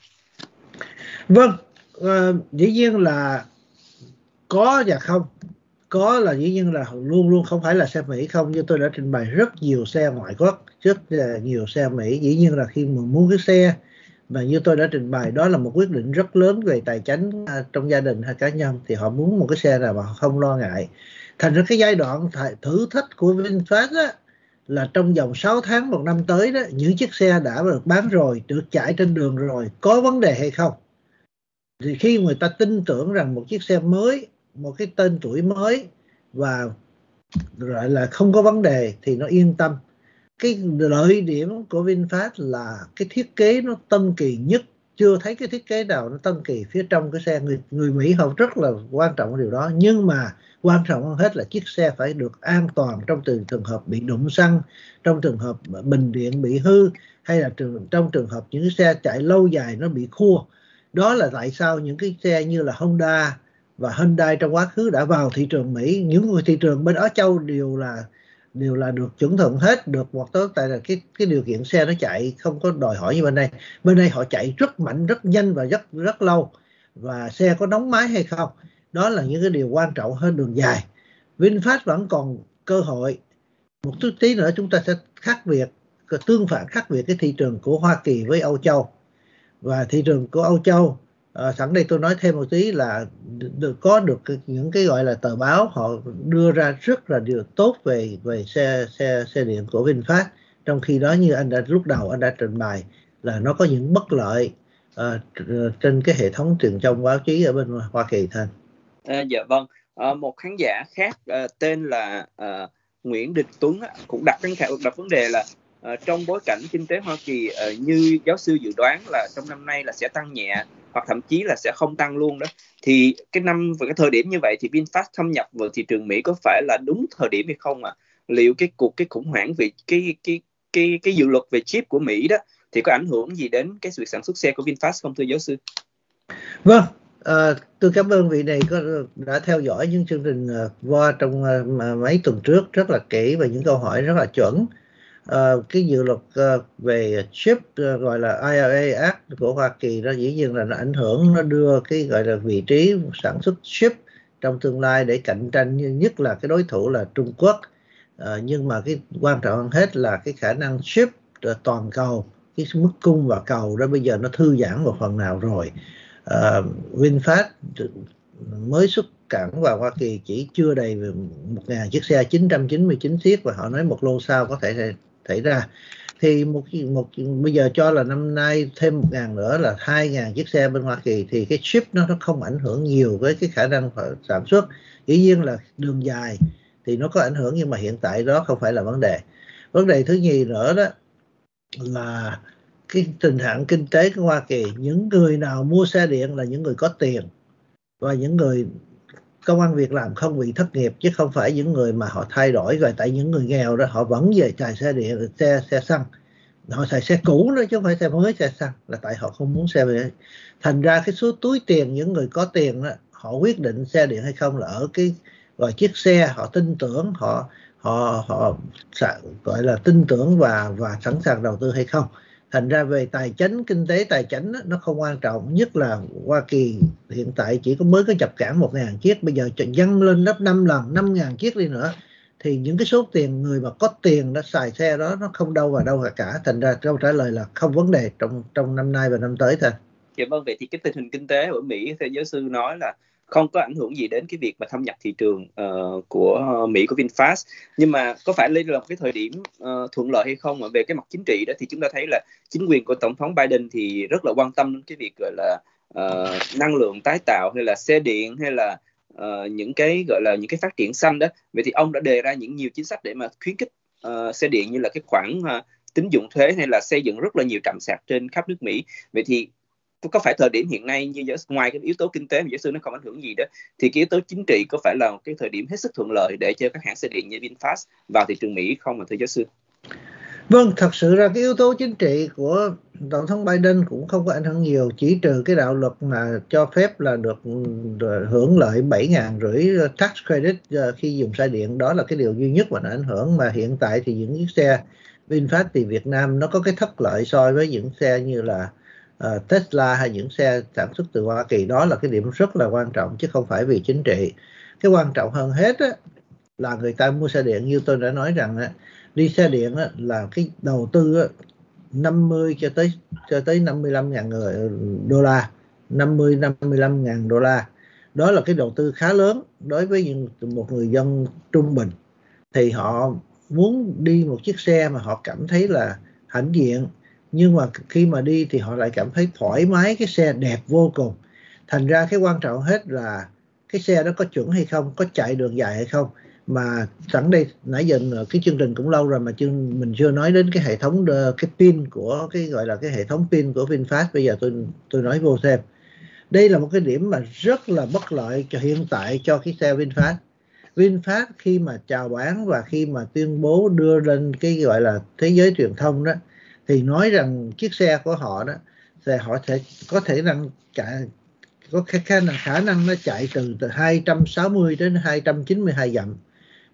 Vâng, uh, dĩ nhiên là có và không. Có là dĩ nhiên là luôn luôn không phải là xe Mỹ không. Như tôi đã trình bày rất nhiều xe ngoại quốc rất là nhiều xe Mỹ. Dĩ nhiên là khi mà mua cái xe và như tôi đã trình bày đó là một quyết định rất lớn về tài chính ờ, trong gia đình hay cá nhân. Thì họ muốn một cái xe nào mà họ không lo ngại thành ra cái giai đoạn thử thách của VinFast á, là trong vòng 6 tháng một năm tới đó những chiếc xe đã được bán rồi được chạy trên đường rồi có vấn đề hay không? Thì khi người ta tin tưởng rằng một chiếc xe mới một cái tên tuổi mới và gọi là không có vấn đề thì nó yên tâm. Cái lợi điểm của VinFast là cái thiết kế nó tân kỳ nhất. Chưa thấy cái thiết kế nào nó tân kỳ phía trong cái xe. Người người Mỹ họ rất là quan trọng điều đó. Nhưng mà quan trọng hơn hết là chiếc xe phải được an toàn trong từng trường hợp bị đụng xăng trong trường hợp bình điện bị hư hay là trường, trong trường hợp những cái xe chạy lâu dài nó bị khua. Đó là tại sao những cái xe như là Honda và Hyundai trong quá khứ đã vào thị trường Mỹ. Những thị trường bên Á Châu đều là đều là được chuẩn thuận hết được một tốt. tại là cái cái điều kiện xe nó chạy không có đòi hỏi như bên đây. Bên đây họ chạy rất mạnh rất nhanh và rất rất lâu. Và xe có đóng máy hay không? Đó là những cái điều quan trọng hơn đường dài. VinFast vẫn còn cơ hội. Một chút tí nữa chúng ta sẽ khác biệt tương phản khác biệt cái thị trường của Hoa Kỳ với Âu Châu. Và thị trường của Âu Châu à, sẵn đây tôi nói thêm một tí là được có được những cái gọi là tờ báo họ đưa ra rất là điều tốt về về xe xe xe điện của VinFast. Trong khi đó như anh đã lúc đầu anh đã trình bày là nó có những bất lợi uh, trên cái hệ thống truyền thông báo chí ở bên Hoa Kỳ thôi. À, dạ vâng, à, một khán giả khác à, tên là à, Nguyễn Đình Tuấn á, cũng đặt cái đặt vấn đề là à, trong bối cảnh kinh tế Hoa Kỳ à, như giáo sư dự đoán là trong năm nay là sẽ tăng nhẹ hoặc thậm chí là sẽ không tăng luôn đó thì cái năm và cái thời điểm như vậy thì VinFast thâm nhập vào thị trường Mỹ có phải là đúng thời điểm hay không ạ? À? Liệu cái cuộc cái khủng hoảng về cái cái cái cái dự luật về chip của Mỹ đó thì có ảnh hưởng gì đến cái việc sản xuất xe của VinFast không thưa giáo sư? Vâng, à, tôi cảm ơn vị này có đã theo dõi những chương trình ờ, qua trong ờ, mấy tuần trước rất là kỹ và những câu hỏi rất là chuẩn. À, cái dự luật về chip gọi là IRA Act của Hoa Kỳ đó dĩ nhiên là nó ảnh hưởng nó đưa cái gọi là vị trí sản xuất chip trong tương lai để cạnh tranh nhất là cái đối thủ là Trung Quốc. À, nhưng mà cái quan trọng hơn hết là cái khả năng chip toàn cầu cái mức cung và cầu đó bây giờ nó thư giãn một phần nào rồi uh, VinFast mới xuất cảng vào Hoa Kỳ chỉ chưa đầy một ngàn chiếc xe 999 chiếc và họ nói một lô sau có thể xảy ra. Thì một một bây giờ cho là năm nay thêm một ngàn nữa là hai ngàn chiếc xe bên Hoa Kỳ thì cái ship nó nó không ảnh hưởng nhiều với cái khả năng sản xuất. Dĩ nhiên là đường dài thì nó có ảnh hưởng nhưng mà hiện tại đó không phải là vấn đề. Vấn đề thứ nhì nữa đó là cái tình trạng kinh tế của Hoa Kỳ. Những người nào mua xe điện là những người có tiền. Và những người công an việc làm không bị thất nghiệp, chứ không phải những người mà họ thay đổi. Rồi tại những người nghèo đó, họ vẫn về xài xe điện, xe xe xăng. Họ xài xe cũ nữa chứ không phải xe mới, xe xăng. Là tại họ không muốn xe về. Thành ra cái số túi tiền những người có tiền đó, họ quyết định xe điện hay không là ở cái gọi chiếc xe. Họ tin tưởng, họ họ họ gọi là tin tưởng và và sẵn sàng đầu tư hay không thành ra về tài chính, kinh tế, tài chính nó không quan trọng, nhất là Hoa Kỳ hiện tại chỉ có mới có chập cản một ngàn chiếc, bây giờ dâng lên gấp 5 lần, năm ngàn chiếc đi nữa, thì những cái số tiền người mà có tiền đã xài xe đó, nó không đâu vào đâu cả thành ra câu trả lời là không vấn đề trong trong năm nay và năm tới thôi. Dạ vâng vậy thì cái tình hình kinh tế ở Mỹ theo giáo sư nói là không có ảnh hưởng gì đến cái việc mà thâm nhập thị trường uh, của Mỹ của VinFast. Nhưng mà có phải đây là một cái thời điểm uh, thuận lợi hay không? Về cái mặt chính trị đó thì chúng ta thấy là chính quyền của tổng thống Biden thì rất là quan tâm đến cái việc gọi là uh, năng lượng tái tạo hay là xe điện hay là uh, những cái gọi là những cái phát triển xanh đó. Vậy thì ông đã đề ra những nhiều chính sách để mà khuyến khích uh, xe điện như là cái khoản uh, tín dụng thuế hay là xây dựng rất là nhiều trạm sạc trên khắp nước Mỹ. Vậy thì có phải thời điểm hiện nay như giáo, ngoài cái yếu tố kinh tế mà giáo sư nó không ảnh hưởng gì đó thì cái yếu tố chính trị có phải là một cái thời điểm hết sức thuận lợi để cho các hãng xe điện như VinFast vào thị trường Mỹ không mà thưa giáo sư? Vâng, thật sự ra cái yếu tố chính trị của tổng thống Biden cũng không có ảnh hưởng nhiều, chỉ trừ cái đạo luật mà cho phép là được hưởng lợi 7 ngàn rưỡi tax credit ờ, khi dùng xe điện, đó là cái điều duy nhất mà nó ảnh hưởng mà hiện tại thì những chiếc xe VinFast thì Việt Nam nó có cái thất lợi so với những xe như là uh, Tesla hay những xe sản xuất từ Hoa Kỳ đó là cái điểm rất là quan trọng chứ không phải vì chính trị. Cái quan trọng hơn hết á, là người ta mua xe điện như tôi đã nói rằng á, đi xe điện á, là cái đầu tư á, 50 cho tới cho tới 55 ngàn người ờ, đô la 50 55 ngàn đô la. Đó là cái đầu tư khá lớn đối với những một người dân trung bình. Thì họ muốn đi một chiếc xe mà họ cảm thấy là hãnh diện nhưng mà khi mà đi thì họ lại cảm thấy thoải mái, cái xe đẹp vô cùng. Thành ra cái quan trọng hết là cái xe đó có chuẩn hay không, có chạy đường dài hay không. Mà sẵn đây, nãy giờ ờ, cái chương trình cũng lâu rồi mà chương, mình chưa nói đến cái hệ thống cái pin của, cái gọi là cái hệ thống pin của VinFast. Bây giờ tôi tôi nói vô thêm. Đây là một cái điểm mà rất là bất lợi cho hiện tại cho cái xe VinFast. VinFast khi mà chào bán và khi mà tuyên bố đưa lên cái gọi là thế giới truyền thông đó thì nói rằng chiếc xe của họ đó, thì họ thể, có thể năng chạy có khả năng khả năng nó chạy từ từ 260 đến 292 dặm.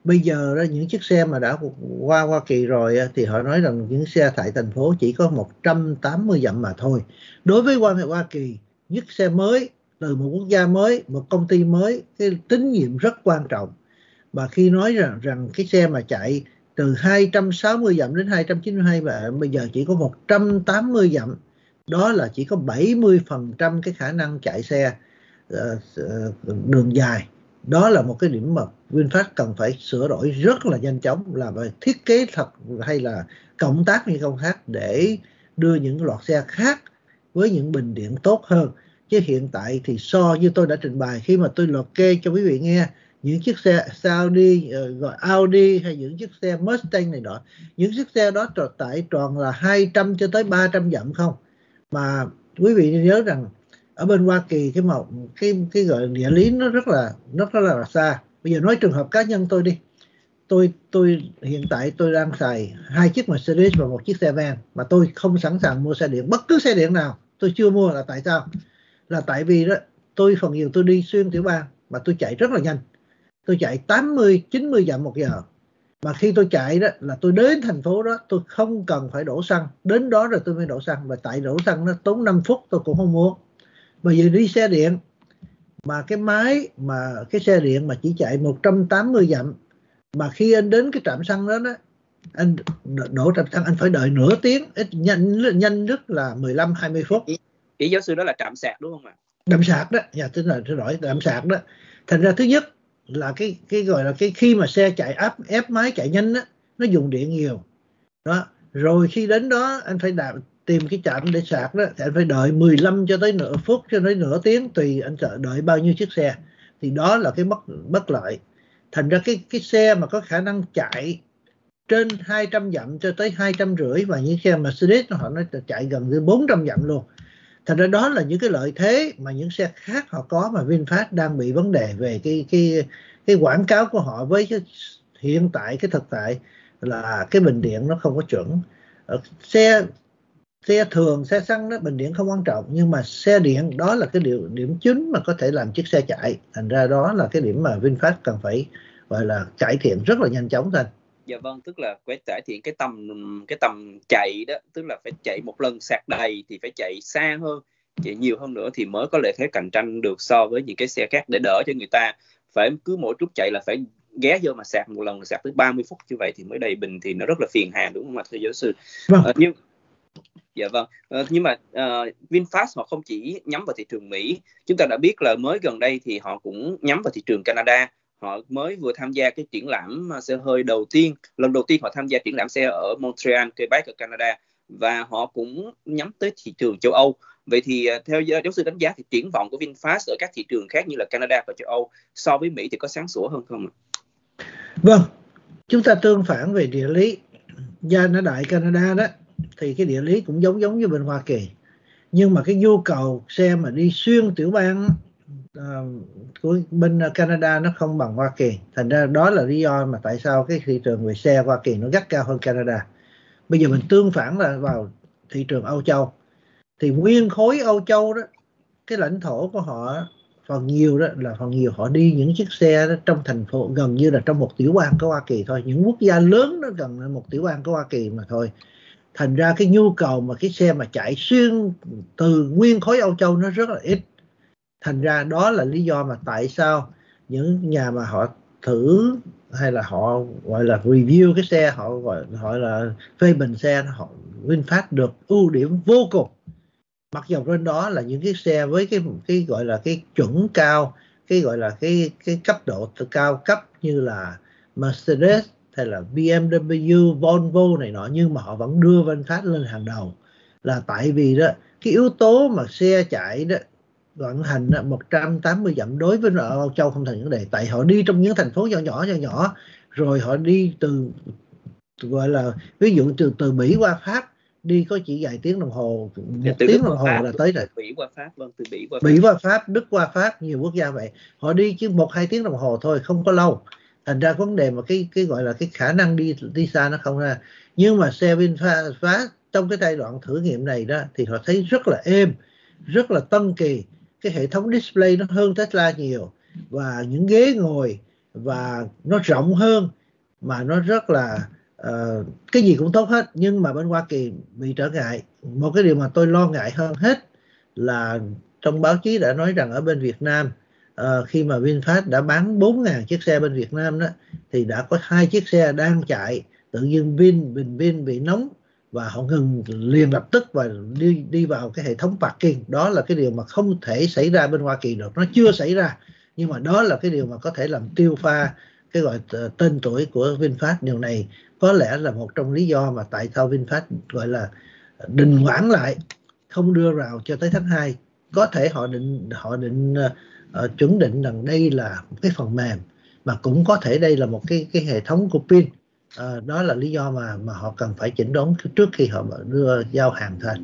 Bây giờ đó, những chiếc xe mà đã qua Hoa Kỳ rồi thì họ nói rằng những xe tại thành phố chỉ có 180 dặm mà thôi. Đối với quan hệ Hoa Kỳ những xe mới từ một quốc gia mới, một công ty mới, cái tín nhiệm rất quan trọng. Và khi nói rằng rằng cái xe mà chạy từ 260 dặm đến 292 và bây giờ chỉ có 180 dặm. Đó là chỉ có 70% cái khả năng chạy xe ờ, ờ, đường dài. Đó là một cái điểm mà VinFast cần phải sửa đổi rất là nhanh chóng, là về thiết kế thật hay là cộng tác như không khác để đưa những loạt xe khác với những bình điện tốt hơn. Chứ hiện tại thì so như tôi đã trình bày, khi mà tôi liệt kê cho quý vị nghe những chiếc xe Saudi ờ, gọi Audi hay những chiếc xe Mustang này đó, những chiếc xe đó tải tròn là 200 cho tới 300 dặm không? Mà quý vị nhớ rằng ở bên Hoa Kỳ cái màu, cái cái gọi địa lý nó rất là, nó rất là xa. Bây giờ nói trường hợp cá nhân tôi đi. Tôi tôi hiện tại tôi đang xài hai chiếc Mercedes và một chiếc xe van mà tôi không sẵn sàng mua xe điện, bất cứ xe điện nào tôi chưa mua là tại sao? Là tại vì đó, tôi phần nhiều tôi đi xuyên tiểu bang mà tôi chạy rất là nhanh tôi chạy 80 90 dặm một giờ. Mà khi tôi chạy đó là tôi đến thành phố đó tôi không cần phải đổ xăng. Đến đó rồi tôi mới đổ xăng. Và tại đổ xăng nó tốn 5 phút tôi cũng không muốn bây giờ đi xe điện mà cái máy mà cái xe điện mà chỉ chạy 180 dặm. Mà khi anh đến cái trạm xăng đó đó anh đổ trạm xăng anh phải đợi nửa tiếng ít nhanh nhanh nhất là 15 20 phút. Ý, ý giáo sư đó là trạm sạc đúng không ạ? Trạm sạc đó dạ tức là tôi đổi trạm sạc đó. Thành ra thứ nhất là cái cái gọi là cái khi mà xe chạy áp ép máy chạy nhanh á nó dùng điện nhiều. Đó rồi khi đến đó anh phải đạp, tìm cái trạm để sạc đó thì anh phải đợi 15 cho tới nửa phút cho tới nửa tiếng tùy anh sợ đợi bao nhiêu chiếc xe. Thì đó là cái bất bất lợi. Thành ra cái cái xe mà có khả năng chạy trên 200 dặm cho tới 200 rưỡi và những xe Mercedes họ nó chạy gần tới 400 dặm luôn thành ra đó là những cái lợi thế mà những xe khác họ có mà VinFast đang bị vấn đề về cái cái cái quảng cáo của họ với cái hiện tại, cái thực tại là cái bình điện nó không có chuẩn. Ờ, xe xe thường, xe xăng đó bình điện không quan trọng, nhưng mà xe điện đó là cái điều, điểm chính mà có thể làm chiếc xe chạy. Thành ra đó là cái điểm mà VinFast cần phải, gọi là, cải thiện rất là nhanh chóng thôi dạ vâng tức là phải cải thiện cái tầm cái tầm chạy đó tức là phải chạy một lần sạc đầy thì phải chạy xa hơn chạy nhiều hơn nữa thì mới có lợi thế cạnh tranh được so với những cái xe khác để đỡ cho người ta. Phải cứ mỗi lúc chạy là phải ghé vô mà sạc một lần sạc tới 30 phút như vậy thì mới đầy bình thì nó rất là phiền hà đúng không ạ thưa giáo sư? Vâng. uh, nhưng dạ vâng. Uh, nhưng mà uh, Vinfast họ không chỉ nhắm vào thị trường Mỹ. Chúng ta đã biết là mới gần đây thì họ cũng nhắm vào thị trường Canada họ mới vừa tham gia cái triển lãm à, xe hơi đầu tiên lần đầu tiên họ tham gia triển lãm xe ở Montreal Quebec ở Canada và họ cũng nhắm tới thị trường châu Âu vậy thì à, theo giáo sư đánh giá thì triển vọng của Vinfast ở các thị trường khác như là Canada và châu Âu so với Mỹ thì có sáng sủa hơn không ạ? Vâng, chúng ta tương phản về địa lý. Gia nó đại Canada đó thì cái địa lý cũng giống giống như bên Hoa Kỳ. Nhưng mà cái nhu cầu xe mà đi xuyên tiểu bang uh, của bên Canada nó không bằng Hoa Kỳ. Thành ra đó là lý do mà tại sao cái thị trường về xe Hoa Kỳ nó gắt cao hơn Canada. Bây giờ mình tương phản là vào thị trường Âu Châu. Thì nguyên khối Âu Châu đó cái lãnh thổ của họ phần nhiều đó là phần nhiều họ đi những chiếc xe đó trong thành phố gần như là trong một tiểu bang của Hoa Kỳ thôi những quốc gia lớn nó gần một tiểu bang của Hoa Kỳ mà thôi thành ra cái nhu cầu mà cái xe mà chạy xuyên từ nguyên khối Âu Châu nó rất là ít thành ra đó là lý do mà tại sao những nhà mà họ thử hay là họ gọi là review cái xe họ gọi họ là phê bình xe họ VinFast được ưu điểm vô cùng. Mặc dù trên đó là những cái xe với cái cái gọi là cái chuẩn cao cái gọi là cái cái cấp độ cao cấp như là Mercedes hay là BMW, Volvo này nọ nhưng mà họ vẫn đưa VinFast lên hàng đầu. Là tại vì đó cái yếu tố mà xe chạy đó vận hành 180 dặm đối với ở Âu Châu không thành vấn đề. Tại họ đi trong những thành phố nhỏ nhỏ nhỏ nhỏ rồi họ đi từ gọi là ví dụ từ từ Mỹ qua Pháp đi có chỉ vài tiếng đồng hồ một dạ, tiếng đồng hồ Pháp, là tới rồi. Mỹ qua Pháp vâng từ Mỹ qua Pháp. Mỹ qua Pháp Đức qua Pháp nhiều quốc gia vậy. Họ đi chỉ một hai tiếng đồng hồ thôi không có lâu. Thành ra vấn đề mà cái cái gọi là cái khả năng đi đi xa nó không ra. Nhưng mà xe VinFast trong cái giai đoạn thử nghiệm này đó thì họ thấy rất là êm rất là tân kỳ cái hệ thống display nó hơn Tesla nhiều và những ghế ngồi và nó rộng hơn mà nó rất là uh, cái gì cũng tốt hết. Nhưng mà bên Hoa Kỳ bị trở ngại. Một cái điều mà tôi lo ngại hơn hết là trong báo chí đã nói rằng ở bên Việt Nam uh, khi mà VinFast đã bán 4.000 chiếc xe bên Việt Nam đó thì đã có hai chiếc xe đang chạy tự nhiên Vin bình Vin bị nóng và họ ngừng liền lập tức và đi đi vào cái hệ thống parking đó là cái điều mà không thể xảy ra bên Hoa Kỳ được. Nó chưa xảy ra nhưng mà đó là cái điều mà có thể làm tiêu pha cái gọi tên tuổi của VinFast. Điều này có lẽ là một trong lý do mà tại sao VinFast gọi là đình hoãn lại không đưa vào cho tới tháng 2 có thể họ định họ định uh, chuẩn định rằng đây là một cái phần mềm mà cũng có thể đây là một cái cái hệ thống của pin à, đó là lý do mà mà họ cần phải chỉnh đốn trước khi họ đưa giao hàng thôi.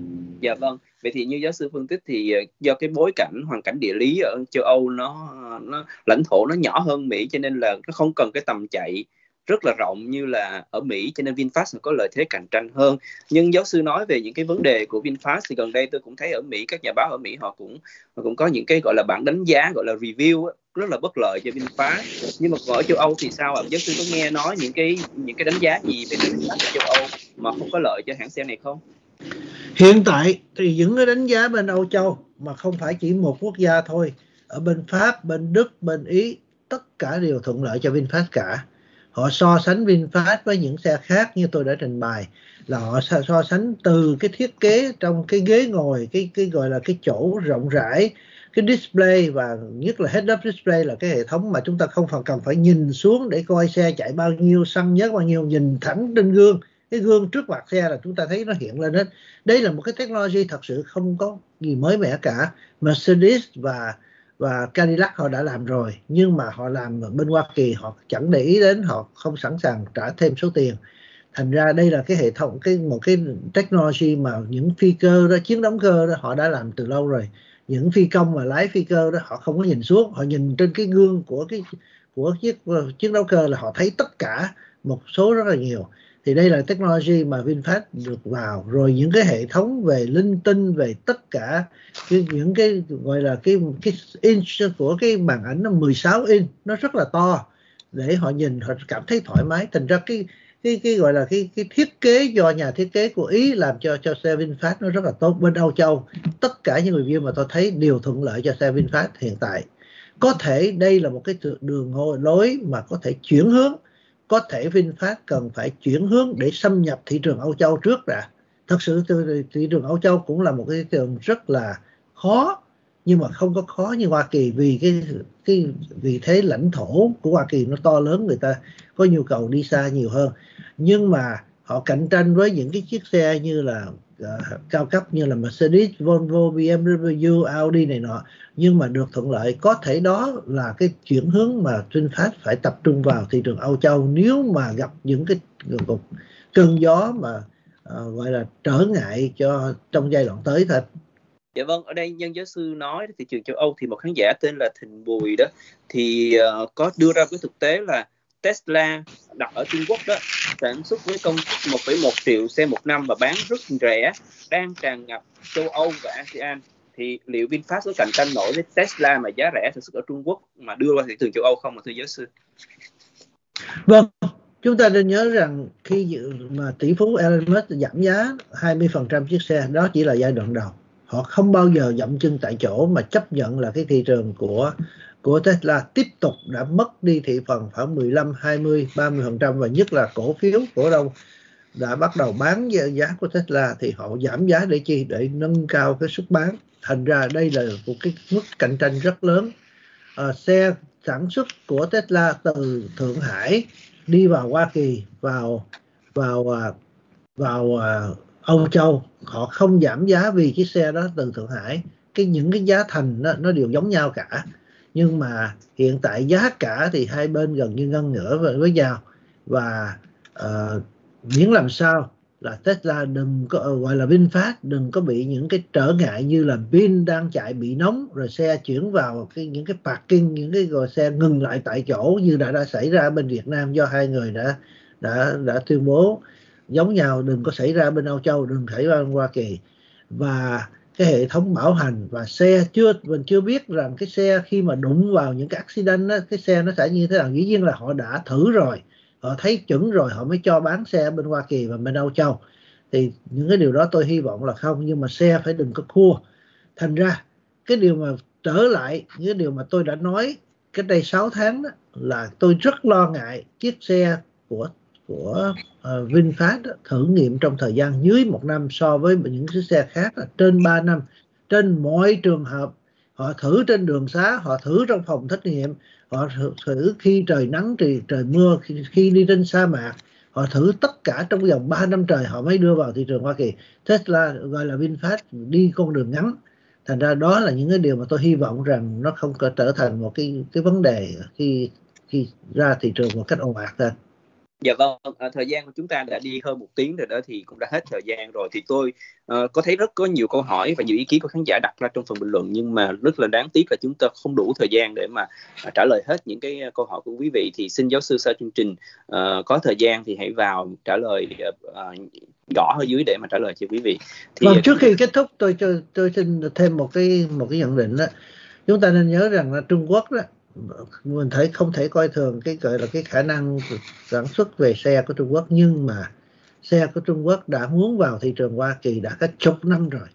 Dạ vâng. Vậy thì như giáo sư phân tích thì ờ, do cái bối cảnh hoàn cảnh địa lý ở châu Âu nó nó lãnh thổ nó nhỏ hơn Mỹ cho nên là nó không cần cái tầm chạy rất là rộng như là ở Mỹ cho nên VinFast có lợi thế cạnh tranh hơn. Nhưng giáo sư nói về những cái vấn đề của VinFast thì gần đây tôi cũng thấy ở Mỹ các nhà báo ở Mỹ họ cũng họ cũng có những cái gọi là bản đánh giá gọi là review rất là bất lợi cho VinFast. Nhưng mà ở châu Âu thì sao ạ? Giáo sư có nghe nói những cái những cái đánh giá gì về VinFast ở châu Âu mà không có lợi cho hãng xe này không? Hiện tại thì những cái đánh giá bên Âu Châu mà không phải chỉ một quốc gia thôi, ở bên Pháp, bên Đức, bên Ý tất cả đều thuận lợi cho VinFast cả họ so sánh VinFast với những xe khác như tôi đã trình bày. Là họ so sánh từ cái thiết kế trong cái ghế ngồi, cái cái gọi là cái chỗ rộng rãi, cái display và nhất là head up display là cái hệ thống mà chúng ta không phải cần phải nhìn xuống để coi xe chạy bao nhiêu xăng nhất bao nhiêu, nhìn thẳng trên gương. Cái gương trước mặt xe là chúng ta thấy nó hiện lên hết. Đây là một cái technology thật sự không có gì mới mẻ cả. Mercedes và và Cadillac họ đã làm rồi, nhưng mà họ làm bên Hoa Kỳ, họ chẳng để ý đến, họ không sẵn sàng trả thêm số tiền. Thành ra đây là cái hệ thống, cái một cái technology mà những phi cơ đó, chiến đóng cơ đó, họ đã làm từ lâu rồi. Những phi công mà lái phi cơ đó, họ không có nhìn xuống, họ nhìn trên cái gương của cái, của chiếc, chiến đấu cơ là họ thấy tất cả một số rất là nhiều thì đây là technology mà VinFast được vào. Rồi những cái hệ thống về linh tinh về tất cả cái, những cái gọi là cái cái inch của cái màn ảnh nó 16 inch nó rất là to. Để họ nhìn họ cảm thấy thoải mái. Thành ra cái cái cái gọi là cái cái thiết kế do nhà thiết kế của ý làm cho cho xe VinFast nó rất là tốt. Bên Âu Châu tất cả những người review mà tôi thấy đều thuận lợi cho xe VinFast hiện tại. Có thể đây là một cái đường lối mà có thể chuyển hướng có thể VinFast cần phải chuyển hướng để xâm nhập thị trường Âu Châu trước đã. Thật sự thị trường Âu Châu cũng là một cái thị trường rất là khó, nhưng mà không có khó như Hoa Kỳ vì cái cái, vì thế lãnh thổ của Hoa Kỳ nó to lớn, người ta có nhu cầu đi xa nhiều hơn. Nhưng mà họ cạnh tranh với những cái chiếc xe như là uh, cao cấp như là Mercedes, Volvo, BMW, Audi này nọ. Nhưng mà được thuận lợi có thể đó là cái chuyển hướng mà VinFast phải tập trung vào thị trường Âu Châu nếu mà gặp những cái cơn gió mà uh, gọi là trở ngại cho trong giai đoạn tới thôi. Dạ vâng, ở đây nhân giáo sư nói thị trường châu Âu thì một khán giả tên là Thịnh Bùi đó thì uh, có đưa ra cái thực tế là Tesla đặt ở Trung Quốc đó sản xuất với công suất 1,1 triệu xe một năm và bán rất rẻ đang tràn ngập châu Âu và ASEAN thì liệu VinFast có cạnh tranh nổi với Tesla mà giá rẻ sản xuất ở Trung Quốc mà đưa qua thị trường châu Âu không mà thưa giáo sư? Vâng, chúng ta nên nhớ rằng khi mà tỷ phú Elon Musk giảm giá 20% chiếc xe đó chỉ là giai đoạn đầu họ không bao giờ dậm chân tại chỗ mà chấp nhận là cái thị trường của của Tesla tiếp tục đã mất đi thị phần khoảng 15, 20, 30 phần trăm và nhất là cổ phiếu cổ đông đã bắt đầu bán giá của Tesla thì họ giảm giá để chi? Để nâng cao cái sức bán. Thành ra đây là một cái mức cạnh tranh rất lớn. À, xe sản xuất của Tesla từ Thượng Hải đi vào Hoa Kỳ vào vào à, vào à, Âu Châu. Họ không giảm giá vì chiếc xe đó từ Thượng Hải. Cái những cái giá thành nó, nó đều giống nhau cả nhưng mà hiện tại giá cả thì hai bên gần như ngân ngửa với, với nhau. Và ờ, uh, miễn làm sao là Tesla đừng có ờ, gọi là VinFast đừng có bị những cái trở ngại như là pin đang chạy bị nóng rồi xe chuyển vào cái những cái parking những cái gọi xe ngừng lại tại chỗ như đã đã xảy ra bên Việt Nam do hai người đã đã đã tuyên bố giống nhau đừng có xảy ra bên Âu Châu đừng xảy ra bên Hoa Kỳ. Và cái hệ thống bảo hành và xe chưa mình chưa biết rằng cái xe khi mà đụng vào những cái accident đó, cái xe nó sẽ như thế nào. Dĩ nhiên là họ đã thử rồi. Họ thấy chuẩn rồi họ mới cho bán xe bên Hoa Kỳ và bên Âu Châu. Thì những cái điều đó tôi hy vọng là không nhưng mà xe phải đừng có cua thành ra cái điều mà trở lại những cái điều mà tôi đã nói cách đây 6 tháng đó, là tôi rất lo ngại chiếc xe của của uh, VinFast đó, thử nghiệm trong thời gian dưới một năm so với những chiếc xe khác là trên 3 năm. Trên mọi trường hợp họ thử trên đường xá họ thử trong phòng thí nghiệm họ thử khi trời nắng thì trời mưa khi, khi đi trên sa mạc họ thử tất cả trong vòng 3 năm trời họ mới đưa vào thị trường Hoa Kỳ. Tesla gọi là VinFast đi con đường ngắn. Thành ra đó là những cái điều mà tôi hy vọng rằng nó không có trở thành một cái cái vấn đề khi khi ra thị trường một cách ồ ạt thôi. Dạ vâng, à, thời gian của chúng ta đã đi hơn một tiếng rồi đó thì cũng đã hết thời gian rồi. Thì tôi uh, có thấy rất có nhiều câu hỏi và nhiều ý kiến của khán giả đặt ra trong phần bình luận nhưng mà rất là đáng tiếc là chúng ta không đủ thời gian để mà uh, trả lời hết những cái câu hỏi của quý vị. Thì xin giáo sư sau chương trình uh, có thời gian thì hãy vào trả lời uh, gõ ở dưới để mà trả lời cho quý vị. Thì vâng, trước khi kết thúc tôi tôi, tôi xin thêm một cái một cái nhận định đó. Chúng ta nên nhớ rằng là Trung Quốc đó mình thấy không thể coi thường cái, gọi là cái khả năng sản xuất về xe của Trung Quốc. Nhưng mà xe của Trung Quốc đã muốn vào thị trường Hoa Kỳ đã cả chục năm rồi.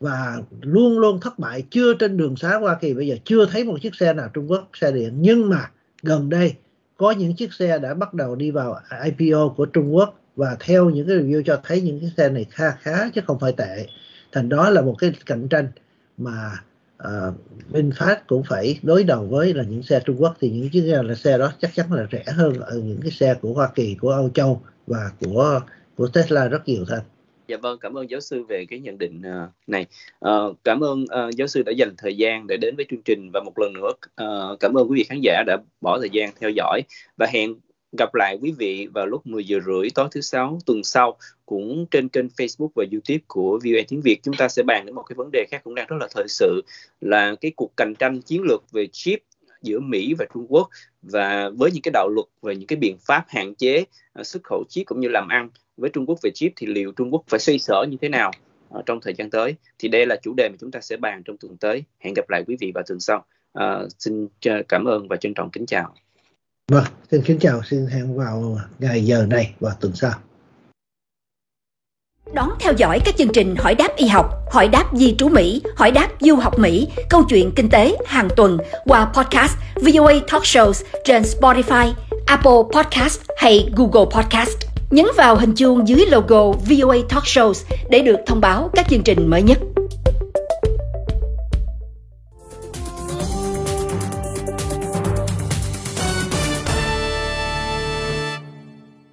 Và luôn luôn thất bại, chưa trên đường xá Hoa Kỳ. Bây giờ chưa thấy một chiếc xe nào Trung Quốc, xe điện. Nhưng mà gần đây có những chiếc xe đã bắt đầu đi vào IPO của Trung Quốc. Và theo những cái review cho thấy những cái xe này khá khá chứ không phải tệ. Thành đó là một cái cạnh tranh mà Ờ, uh, VinFast cũng phải đối đầu với là những xe Trung Quốc thì những chiếc xe là xe đó chắc chắn là rẻ hơn ở những cái xe của Hoa Kỳ, của Âu Châu và của của Tesla rất nhiều thôi. Dạ vâng, cảm ơn giáo sư về cái nhận định ờ, này. Ờ, cảm ơn giáo sư đã dành thời gian để đến với chương trình và một lần nữa cảm ơn quý vị khán giả đã bỏ thời gian theo dõi và hẹn gặp lại quý vị vào lúc 10 giờ rưỡi tối thứ sáu tuần sau cũng trên kênh Facebook và YouTube của VOA tiếng Việt. Chúng ta sẽ bàn đến một cái vấn đề khác cũng đang rất là thời sự là cái cuộc cạnh tranh chiến lược về chip giữa Mỹ và Trung Quốc và với những cái đạo luật và những cái biện pháp hạn chế à, xuất khẩu chip cũng như làm ăn với Trung Quốc về chip thì liệu Trung Quốc phải xoay sở như thế nào à, trong thời gian tới? Thì đây là chủ đề mà chúng ta sẽ bàn trong tuần tới. Hẹn gặp lại quý vị vào tuần sau. À, xin cảm ơn và trân trọng kính chào vâng xin kính chào xin hẹn vào ngày giờ này và tuần sau Đón theo dõi các chương trình Hỏi đáp y học, Hỏi đáp di trú Mỹ, Hỏi đáp du học Mỹ, câu chuyện kinh tế hàng tuần qua podcast VOA Talk Shows trên Spotify, Apple Podcast hay Google Podcast. Nhấn vào hình chuông dưới logo VOA Talk Shows để được thông báo các chương trình mới nhất.